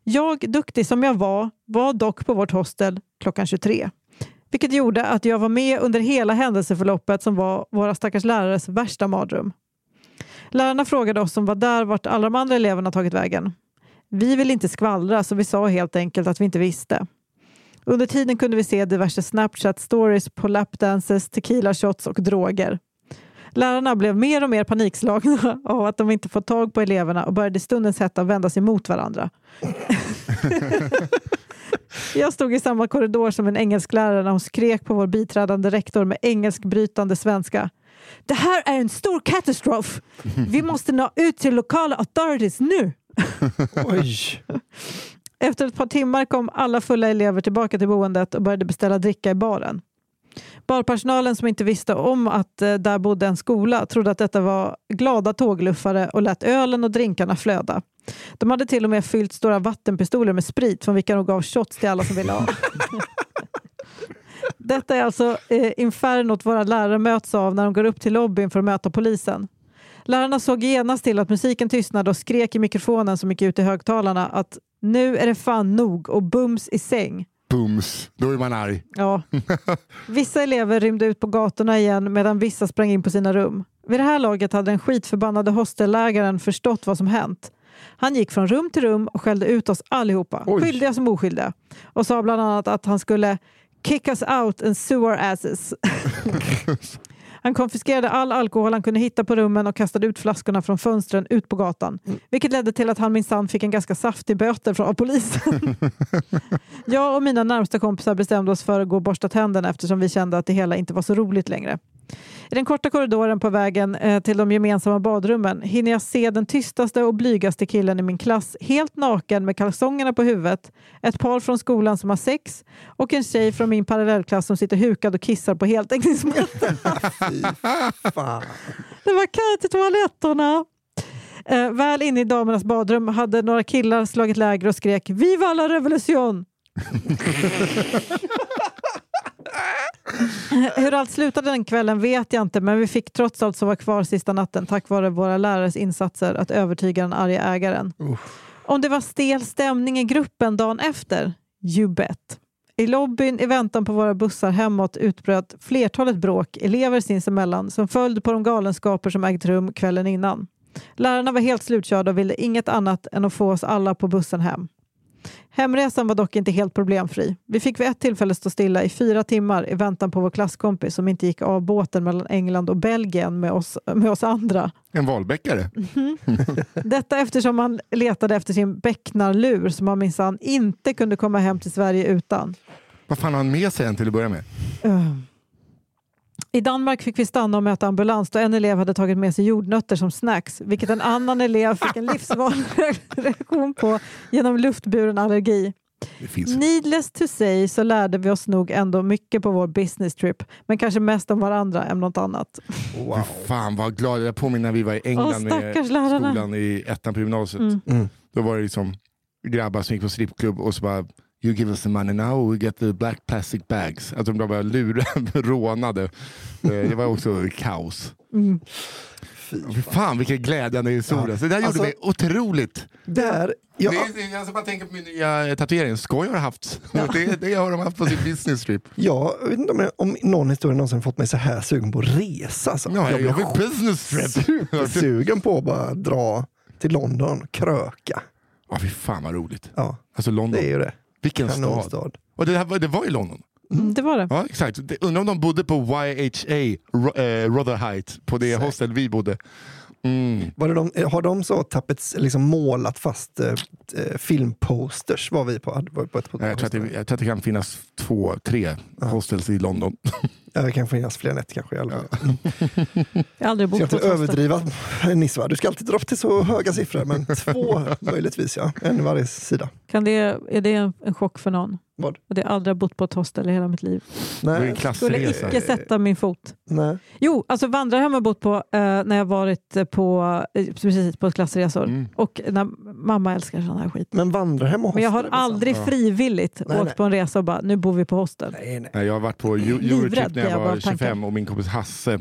Jag, duktig som jag var, var dock på vårt hostel klockan 23. Vilket gjorde att jag var med under hela händelseförloppet som var våra stackars lärares värsta mardröm. Lärarna frågade oss som var där vart alla de andra eleverna tagit vägen. Vi ville inte skvallra så vi sa helt enkelt att vi inte visste. Under tiden kunde vi se diverse Snapchat-stories på lapdances, tequila shots och droger. Lärarna blev mer och mer panikslagna (laughs) av att de inte fått tag på eleverna och började i stundens hetta vända sig mot varandra. (laughs) (laughs) Jag stod i samma korridor som en engelsklärare när hon skrek på vår biträdande rektor med engelskbrytande svenska. Det här är en stor katastrof! Vi måste nå ut till lokala authorities nu! (laughs) Oj. Efter ett par timmar kom alla fulla elever tillbaka till boendet och började beställa dricka i baren. Barpersonalen som inte visste om att eh, där bodde en skola trodde att detta var glada tågluffare och lät ölen och drinkarna flöda. De hade till och med fyllt stora vattenpistoler med sprit från vilka de gav shots till alla som ville ha. (laughs) Detta är alltså eh, infernot våra lärare möts av när de går upp till lobbyn för att möta polisen. Lärarna såg genast till att musiken tystnade och skrek i mikrofonen som gick ut i högtalarna att nu är det fan nog och bums i säng. Bums, då är man arg. Ja. (laughs) Vissa elever rymde ut på gatorna igen medan vissa sprang in på sina rum. Vid det här laget hade den skitförbannade hostellägaren förstått vad som hänt. Han gick från rum till rum och skällde ut oss allihopa, Oj. skyldiga som oskyldiga. Och sa bland annat att han skulle kick us out and sue our asses. (laughs) Han konfiskerade all alkohol han kunde hitta på rummen och kastade ut flaskorna från fönstren ut på gatan. Vilket ledde till att han minsann fick en ganska saftig böter från polisen. (laughs) Jag och mina närmsta kompisar bestämde oss för att gå och borsta tänderna eftersom vi kände att det hela inte var så roligt längre. I den korta korridoren på vägen eh, till de gemensamma badrummen hinner jag se den tystaste och blygaste killen i min klass helt naken med kalsongerna på huvudet, ett par från skolan som har sex och en tjej från min parallellklass som sitter hukad och kissar på heltäckningsmattan. (laughs) Det var kö till toaletterna. Eh, väl inne i damernas badrum hade några killar slagit läger och skrek Viva la revolution! (laughs) (laughs) Hur allt slutade den kvällen vet jag inte men vi fick trots allt sova kvar sista natten tack vare våra lärares insatser att övertyga den arga ägaren. Om det var stel stämning i gruppen dagen efter? You bet. I lobbyn i väntan på våra bussar hemåt utbröt flertalet bråk elever sinsemellan som följd på de galenskaper som ägt rum kvällen innan. Lärarna var helt slutkörda och ville inget annat än att få oss alla på bussen hem. Hemresan var dock inte helt problemfri. Vi fick vid ett tillfälle stå stilla i fyra timmar i väntan på vår klasskompis som inte gick av båten mellan England och Belgien med oss, med oss andra. En valbäckare. Detta eftersom han letade efter sin becknarlur som han minsann inte kunde komma hem till Sverige utan. Vad fan har han med sig än till att börja med? Öh. I Danmark fick vi stanna och möta ambulans då en elev hade tagit med sig jordnötter som snacks, vilket en annan elev fick en livsvanlig reaktion på genom luftburen allergi. Needless to say så lärde vi oss nog ändå mycket på vår business trip, men kanske mest om varandra än något annat. Wow. Fy Fan vad glad jag påminner när vi var i England Åh, med lärarna. skolan i ettan på gymnasiet. Mm. Då var det liksom grabbar som gick på strippklubb och så bara You give us the money now, we get the black plastic bags. Alltså de bara lurade, (laughs) rånade. Eh, Det var också kaos. Mm. Fy fan vilken glädjande historia. Så det där gjorde Alltså- mig otroligt. Där, ja, Det är, jag ska bara tänka på min nya tatuering. Skoj har jag haft. (laughs) Det, det har de haft på sin business trip. jag vet inte om, jag, om någon historia någonsin fått mig så här sugen på att resa. Alltså. Ja, jag har en business trip. (laughs) supersugen på att bara dra till London, kröka. Ja, fy fan vad roligt. Ja, Alltså London. det är ju det. Vilken stad. Kanonstad. Och det, här, var- det var i London. Mm, det var det. Ja, exakt. Undrar om de bodde på YHA, eh, Rotherhite, på det hostel vi bodde. Mm. Var det de, eh, har de så tapets, liksom målat fast eh, eh, filmposters? Var vi på, var vi på ett Jag, tror att det, jag tror att det kan finnas två, tre hostels i London. (laughs) Ja, det kan finnas fler än ett kanske. fall. Jag har aldrig (laughs) Ska bott på inte ett hostel. överdriva Nisse, va? du ska alltid dra upp till så höga siffror, men (laughs) två möjligtvis, ja. En varje sida. Kan det, är det en, en chock för någon? Vad? Att jag aldrig har bott på ett hostel i hela mitt liv. Nej, Skulle klassresa. icke sätta min fot. nej. Jo, alltså vandrarhem har jag bott på eh, när jag varit eh, på, eh, precis, på resor. Mm. Och när mamma älskar sån här skit. Men vandrarhem och Men jag hostel har väl aldrig frivilligt Nej, åkt nej. på en resa och bara, nu bor vi på hostel. Nej, nej. Jag har varit på Eurotrip när jag jag var av tanken. 25 och min kompis Hasse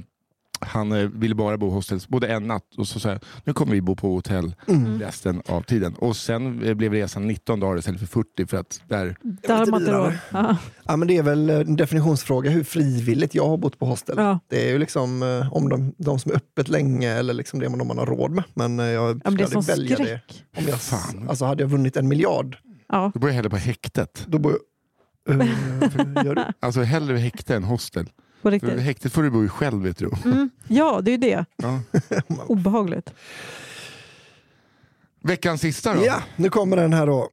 han eh, ville bara bo hostels, både en natt och så sa jag, nu kommer vi bo på hotell Mm. resten av tiden. Och sen eh, blev resan 19 dagar istället för 40 för att där, Där har man inte råd. Ja. Ja, men det är väl en definitionsfråga hur frivilligt jag har bott på hostel. Ja. Det är ju liksom eh, om de, de som är öppet länge eller liksom det man, man har råd med. Men jag Ja, men det skulle välja det. skräck. Om jag, Fan. alltså hade jag vunnit en miljard, Ja. då bor jag hellre på häktet. då bor jag... Eh, gör du? (laughs) Alltså hellre häkte än hostel. På riktigt. häktet får du bo i själv vet du. Mm. Ja, det är ju det. Ja. (laughs) Obehagligt. Veckans sista då? Ja, nu kommer den här då.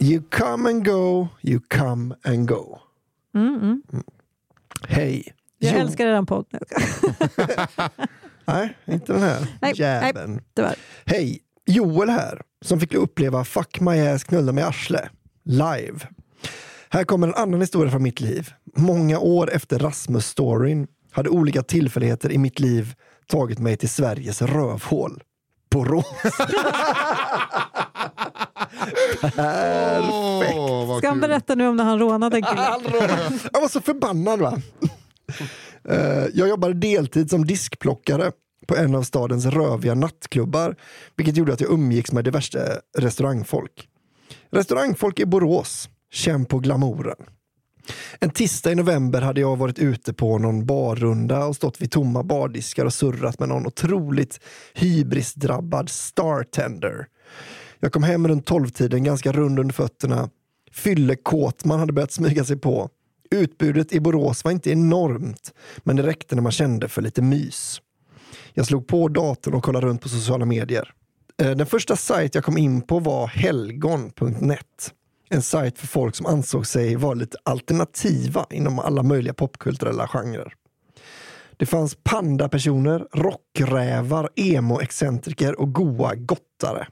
You come and go, you come and go. Mm, mm. Hej. Jag Jo- älskar den podden. (laughs) Nej, inte den här Nej, jäveln. Tyvärr. Hej, Joel här, som fick uppleva Fuck my ass knulla med arsle, live. Här kommer en annan historia från mitt liv. Många år efter Rasmus-storyn hade olika tillfälligheter i mitt liv tagit mig till Sveriges rövhål. Borås. (laughs) Perfekt. Vad Ska han berätta nu om när han rånade en kille? Jag var så förbannad va. Eh, Jag jobbade deltid som diskplockare på en av stadens röviga nattklubbar, vilket gjorde att jag umgicks med diverse restaurangfolk. Restaurangfolk i Borås, känn på glamouren. En tisdag i november hade jag varit ute på någon barrunda och stått vid tomma bardiskar och surrat med någon otroligt hybrisdrabbad startender. Jag kom hem runt tolvtiden ganska rund under fötterna. Fyllekåt man hade börjat smyga sig på. Utbudet i Borås var inte enormt, men det räckte när man kände för lite mys. Jag slog på datorn och kollade runt på sociala medier. Eh, den första sajt jag kom in på var helgon.net. En sajt för folk som ansåg sig vara lite alternativa inom alla möjliga popkulturella genrer. Det fanns pandapersoner, rockrävar, emo-excentriker och goa gottare.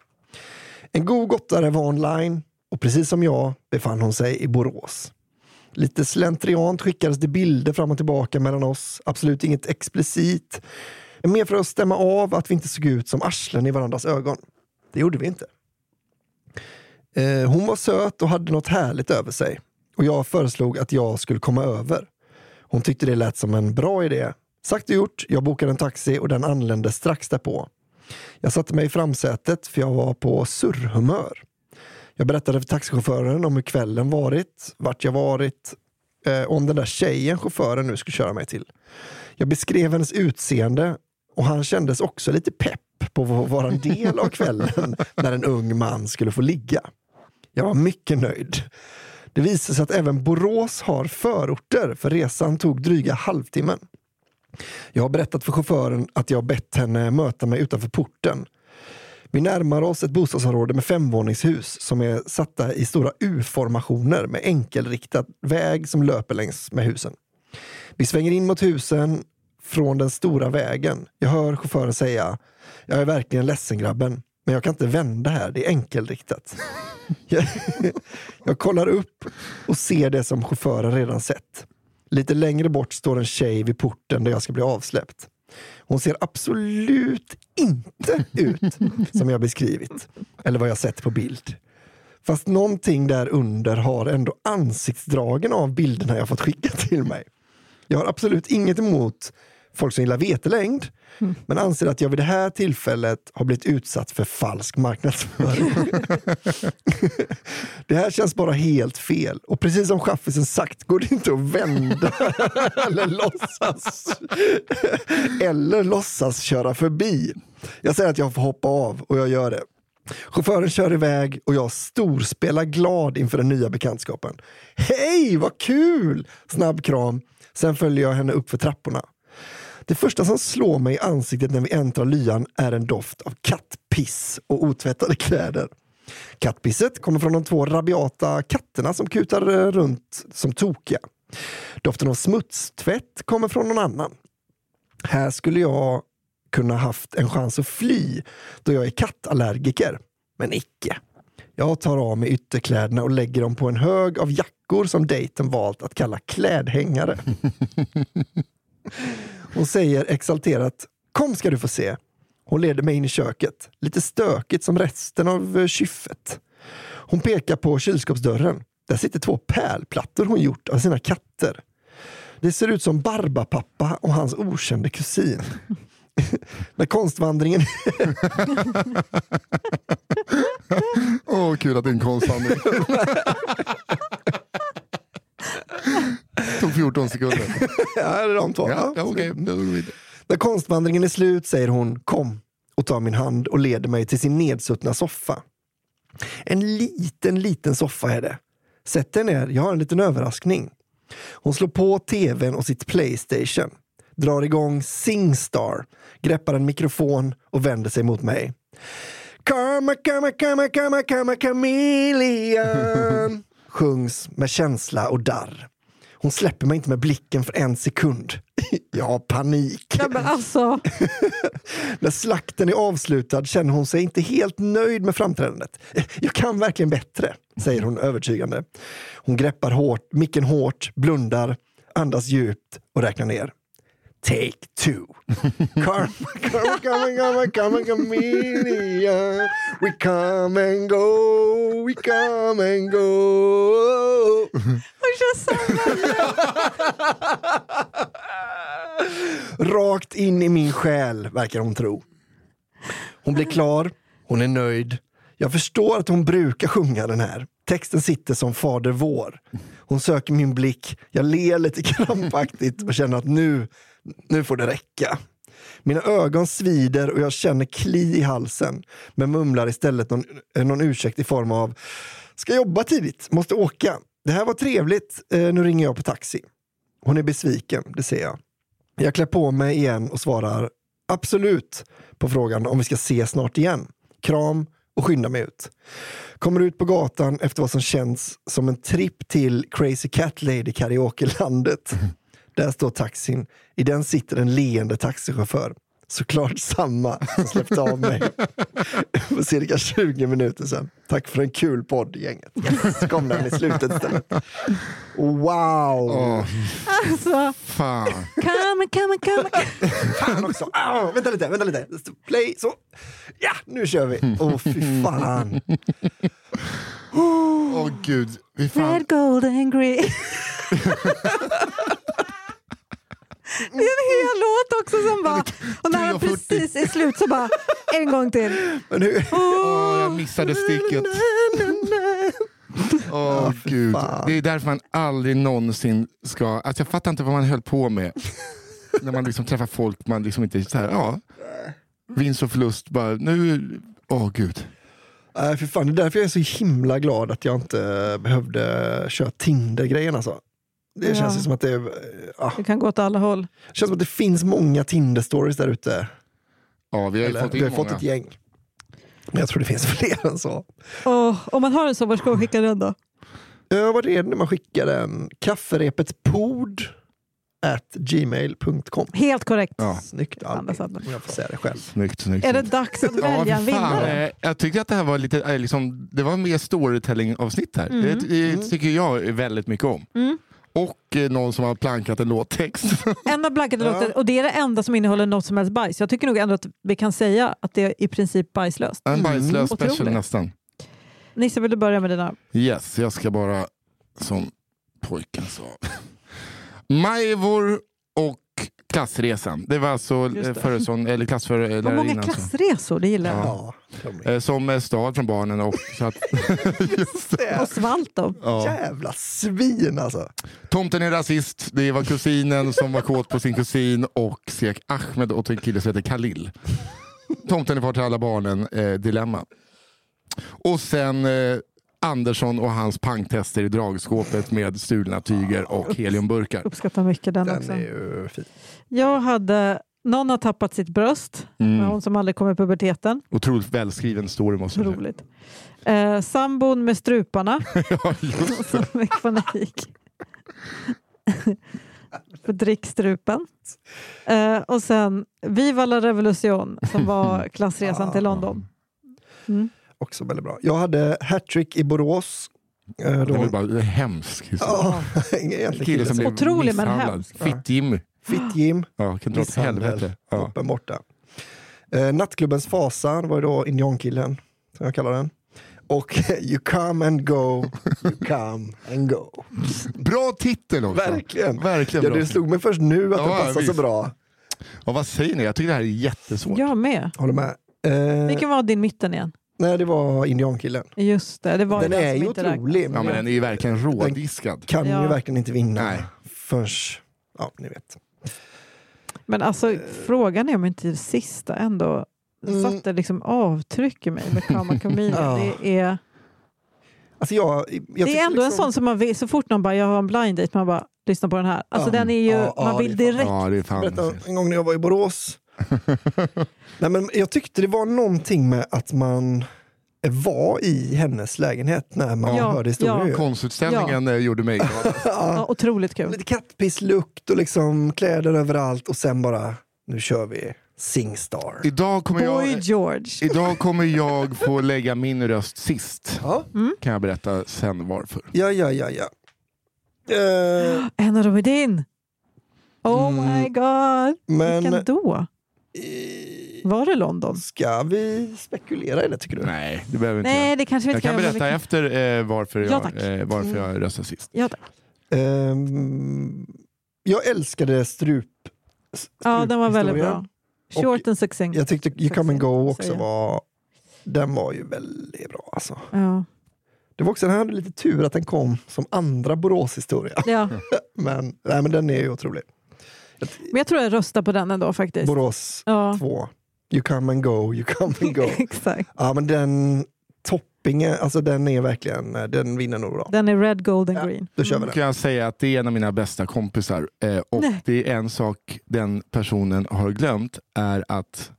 En god gottare var online och precis som jag befann hon sig i Borås. Lite slentriant skickades det bilder fram och tillbaka mellan oss. Absolut inget explicit. Mer för att stämma av att vi inte såg ut som arslen i varandras ögon. Det gjorde vi inte. Eh, hon var söt och hade något härligt över sig. Och jag föreslog att jag skulle komma över. Hon tyckte det lät som en bra idé. Sagt och gjort, jag bokade en taxi och den anlände strax därpå. Jag satte mig i framsätet för jag var på surrhumör. Jag berättade för taxichauffören om hur kvällen varit, vart jag varit eh, och om den där tjejen chauffören nu skulle köra mig till. Jag beskrev hennes utseende och han kändes också lite pepp på att vara en del av kvällen när en ung man skulle få ligga. Jag var mycket nöjd. Det visade sig att även Borås har förorter för resan tog dryga halvtimmen. Jag har berättat för chauffören att jag bett henne möta mig utanför porten. Vi närmar oss ett bostadsområde med femvåningshus som är satta i stora U-formationer med enkelriktad väg som löper längs med husen. Vi svänger in mot husen från den stora vägen. Jag hör chauffören säga Jag är verkligen ledsen grabben, men jag kan inte vända här, det är enkelriktat. jag, (laughs) jag kollar upp och ser det som chauffören redan sett. Lite längre bort står en tjej vid porten där jag ska bli avsläppt. Hon ser absolut inte ut (laughs) som jag beskrivit eller vad jag sett på bild. Fast någonting där under har ändå ansiktsdragen av bilderna jag fått skicka till mig. Jag har absolut inget emot folk som gillar vetelängd, mm. men anser att jag vid det här tillfället har blivit utsatt för falsk marknadsföring. (laughs) det här känns bara helt fel. Och precis som chaffisen sagt går det inte att vända (laughs) eller låtsas eller låtsas köra förbi. Jag säger att jag får hoppa av och jag gör det. Chauffören kör iväg och jag storspelar glad inför den nya bekantskapen. Hej, vad kul! Snabb kram. Sen följer jag henne upp för trapporna. Det första som slår mig i ansiktet när vi äntrar lyan är en doft av kattpiss och otvättade kläder. Kattpisset kommer från de två rabiata katterna som kutar eh, runt som tokiga. Doften av smutstvätt kommer från någon annan. Här skulle jag kunna haft en chans att fly då jag är kattallergiker. Men icke. Jag tar av mig ytterkläderna och lägger dem på en hög av jackor som dejten valt att kalla klädhängare. (laughs) Hon säger exalterat Kom ska du få se. Hon leder mig in i köket. Lite stökigt som resten av eh, kyffet. Hon pekar på kylskåpsdörren. Där sitter två pärlplattor hon gjort av sina katter. Det ser ut som Barbapappa och hans okände kusin. (laughs) När konstvandringen... (laughs) Åh, oh, kul att det är en konstvandring. (laughs) tog 14 sekunder. (laughs) ja, det är de två. Ja, ja, okay. När konstvandringen är slut säger hon kom och tar min hand och leder mig till sin nedsuttna soffa. En liten, liten soffa är det. Sätt dig ner, jag har en liten överraskning. Hon slår på tvn och sitt Playstation, drar igång Singstar, greppar en mikrofon och vänder sig mot mig. Karma, karma, karma, karma, karma, chameleon (laughs) sjungs med känsla och darr. Hon släpper mig inte med blicken för en sekund. (laughs) Jag har panik. Ja, alltså. (laughs) När slakten är avslutad känner hon sig inte helt nöjd med framträdandet. (laughs) Jag kan verkligen bättre, säger hon övertygande. Hon greppar hårt, micken hårt, blundar, andas djupt och räknar ner. Take two. Karma, karma, karma, karma, karma, chameleon. We come and go, we come and go. Hon kör samma (laughs) Rakt in i min själ, verkar hon tro. Hon blir klar, hon är nöjd. Jag förstår att hon brukar sjunga den här. Texten sitter som Fader vår. Hon söker min blick, jag ler lite krampaktigt och känner att nu, nu får det räcka. Mina ögon svider och jag känner kli i halsen, men mumlar istället någon, eh, någon ursäkt i form av Ska jobba tidigt, måste åka. Det här var trevligt, eh, nu ringer jag på taxi. Hon är besviken, det ser jag. Jag klär på mig igen och svarar absolut på frågan om vi ska ses snart igen. Kram och skyndar mig ut. Kommer ut på gatan efter vad som känns som en tripp till Crazy Cat Lady karaoke-landet. (laughs) Där står taxin. I den sitter en leende taxichaufför. Såklart samma som släppte av mig (laughs) för cirka 20 minuter sedan. Tack för en kul podd gänget. Yes, kom den i slutet istället. Wow! Oh. Alltså, Fan. come, come, come. Fan också! Oh, vänta lite, vänta lite. Play, så. Ja, nu kör vi. Åh oh, fy fan. Åh oh, gud. Vi fan. Red, gold and green. (laughs) Det är en hel låt också som bara... Och när han precis är slut så bara, en gång till. Men hur? Oh, jag missade stycket. (laughs) Åh fy gud. fan. Det är därför man aldrig någonsin ska... Alltså jag fattar inte vad man höll på med. (laughs) När man liksom träffar folk man liksom inte... Så här, ja, vinst och förlust. Bara, nu... Åh gud. Nej, för fan, det är därför jag är så himla glad att jag inte behövde köra Tinder-grejen. Alltså. Det Ja. känns som att det, är, ja, Det kan gå åt alla håll. det känns som att det finns många Tinder-stories där ute. Ja, vi har Eller, fått Vi har fått ett gäng. Men jag tror det finns (laughs) fler än så. Åh, om man har en så, var ska man skicka den då? Ja, vad är det när man skickar den? Kafferepet pod at gmail.com. Helt korrekt. Ja, Snyggt Albin, om jag får säga det själv. snyggt, snyggt. Är det dags att Ja, välja en för fan. vinnare? Eh, Jag tycker att det här var lite, eh, liksom, det var mer storytelling-avsnitt här. Mm. Det, det tycker jag väldigt mycket om. Mm. Och eh, någon som har plankat en låttext. (laughs) Enda blankade låter, och det är det enda som innehåller något som helst bajs. Jag tycker nog ändå att vi kan säga att det är i princip bajslöst. en bajslös special Otroligt. nästan. Nisse, vill du börja med dina? Yes, jag ska bara som pojken sa. (laughs) Majvor klassresan. Det var alltså det. föreson, eller klassförlärarinnan. Vad många klassresor, det gillar jag. Ja, eh, Som är stad från barnen. Och, så att, (laughs) just det. Och svalt dem. Ja. Jävla svin alltså. Tomten är rasist. Det var kusinen som var kåt på sin kusin och skrek Ahmed åt en kille som heter Khalil. Tomten är far till alla barnen. Eh, dilemma. Och sen eh, Andersson och hans pangtester i dragskåpet med stulna tyger och heliumburkar. Uppskattar mycket den, Den också. är ju fin. Jag hade Någon har tappat sitt bröst. Mm. Hon som aldrig kom i puberteten. Otroligt välskriven story måste jag säga. Eh, sambon med struparna. (laughs) ja, just som fick panik. (laughs) För drickstrupen. Eh, och sen Viva la revolution som var (laughs) klassresan till London. Mm. Också väldigt bra. Jag hade hattrick i Borås. Det då- var bara en hemsk historia. Ja, (laughs) Kille som blev Otrolig, men misshandlad. hemsk. Fitt-Jimmy. Fitt-Jim, Ja, kan dra åt helvete. Ja. kroppen borta. Eh, nattklubbens fasa, det var ju då indiankillen, som jag kallar den. Och (laughs) You come and go, you come and go. Bra titel också. Verkligen. Verkligen Ja, bra. det slog mig först nu att Ja, det passar så bra. Och vad säger ni? Jag tycker det här är jättesvårt. Jag med. Håller med. Eh, Vilken var din mitten igen? Nej, det var indiankillen. Just det, det var Den den är ju otrolig. räknas. Ja, men den är ju verkligen rådiskad. Kan Ja. ju verkligen inte vinna Nej. förrän, ja ni vet. Men alltså frågan är om inte det sista ändå Mm. satte liksom avtryck i mig med (laughs) Comedian. Ja. Det är, Alltså jag, jag det är ändå en liksom- sån som man vill, så fort någon bara jag har en blind date, man bara lyssna på den här. Alltså Ja. den är ju, Ja, ja, man vill det är fan- direkt. Ja, det är fan. berätta en gång när jag var i Borås. (laughs) Nej, men jag tyckte det var någonting med att man var i hennes lägenhet när man Ja, hörde historier. ja. Konstutställningen eh, gjorde mig glad. (laughs) Ja, otroligt kul. Lite kattpisslukt och liksom kläder överallt och sen bara, nu kör vi Singstar. Idag kommer, Boy jag, George. idag kommer jag få lägga min röst sist. Ja, Kan jag berätta sen varför. ja, ja, ja. ja. Eh, (gasps) En av dem är din. Oh Mm, my god. men Vilken då? Var det London? ska vi spekulera i det tycker du? Nej, det behöver inte Nej, jag. det kanske vi Jag inte kan gör, men berätta vi efter eh, varför, Ja, jag, eh, varför jag röstar sist. Ja, tack. Ehm, jag älskade strup. ja, den var väldigt bra. Short and succinct. Jag tyckte You Come and Go också var, den var ju väldigt bra alltså. Ja. Det var också, den hade lite tur att den kom som andra Borås-historia. Ja. (laughs) Men, nej, men den är ju otrolig. Men jag tror jag röstar på den ändå faktiskt. Borås Ja. 2. You come and go, you come and go. (laughs) Exakt. ja men den toppingen, alltså den är verkligen, den vinner nog bra. Den är red, gold and Ja. green. Då kör vi Då den. kan jag säga att det är en av mina bästa kompisar. Eh, och Nej. det är en sak den personen har glömt är att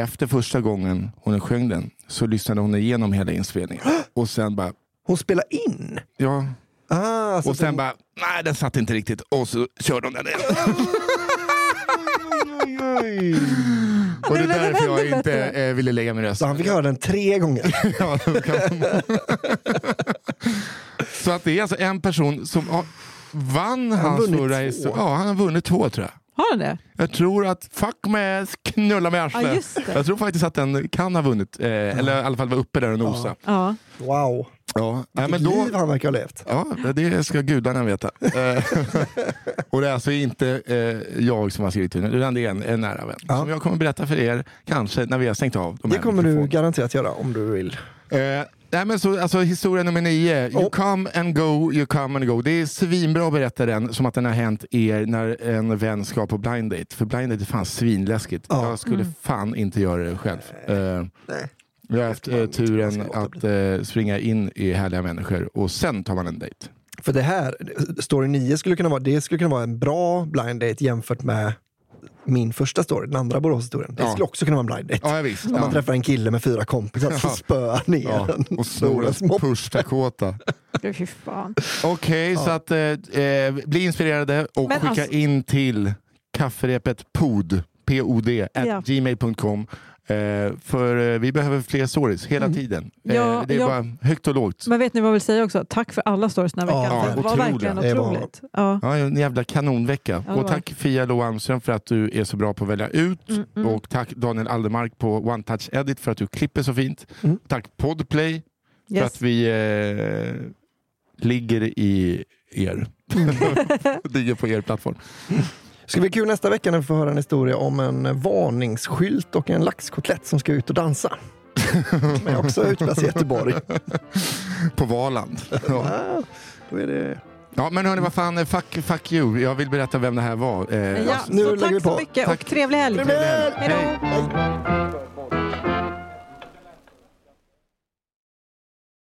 efter första gången hon sjöng den så lyssnade hon igenom hela inspelningen. (gasps) Och sen bara, Hon spelar in. ja. Ah, alltså Och sen den, bara, nej den satt inte riktigt. Och så körde hon den igen. Och det är därför jag inte eh, ville lägga min röst. så han fick höra den tre gånger. (laughs) Ja, så att det är alltså en person som har, vann hans vunnit förra. Ja, han har vunnit två tror jag. Har den det? Jag tror att Fuck med knulla med arslet. Ja, det. Jag tror faktiskt att den kan ha vunnit, eh, eller i alla fall var uppe där och nosa. Ja. Wow. Ja, Vilket men då, liv han verkar ha levt. Ja, det ska gudarna veta. (laughs) Eh, (laughs) och det är alltså inte eh, jag som har skrivit till utan det är en, en nära vän. Ja. Som jag kommer berätta för er, kanske när vi har stängt av de Det kommer du garanterat göra om du vill. Eh, nej men så, alltså, historia nummer nio. You Oh. come and go, you come and go. Det är svinbra att berätta den som att den har hänt er när en vän ska på blind date. För blind date är fan svinläskigt. Ja. Jag skulle fan inte göra det själv. Eh, Nej. Jag har haft eh, turen att eh, springa in i härliga människor och sen tar man en dejt. För det här, story 9 skulle kunna vara, det skulle kunna vara en bra blind date jämfört med min första story, den andra Boråshistorien. Det Ja. skulle också kunna vara en blind date. Ja, ja, visst. Om man Ja. träffar en kille med fyra kompisar som Ja. spöar ner Ja, en och snor en push Dakota. Fy fan. Okej, så att eh, eh, bli inspirerade och Men skicka alltså- in till kafferepet pod, pod, at Ja. gmail.com. Eh, för eh, vi behöver fler stories hela tiden. Eh, Ja, det är ja. bara högt och lågt. Men vet ni vad jag vill säga också? Tack för alla stories den här Ja, veckan. ja, det var otroliga. verkligen otroligt. Ja. Ja, en jävla kanonvecka. Och tack Fia Lo Almström för att du är så bra på att välja ut. Mm, mm. Och tack Daniel Aldermark på One Touch Edit för att du klipper så fint. Mm. Tack Podplay för Yes. att vi eh, ligger i er. (laughs) ligger på er plattform. (laughs) Ska bli kul nästa vecka när vi får höra en historia om en varningsskylt och en laxkotlett som ska ut och dansa. (laughs) Men också utplats i Göteborg. (laughs) På Valand. Ja. Ja, då är det... Ja men hörni vad fan, fuck, fuck you. Jag vill berätta vem det här var. Eh, Ja, nu så lägger vi tack så mycket Tack. och trevlig helg. Trevlig helg! Hej då. Hej.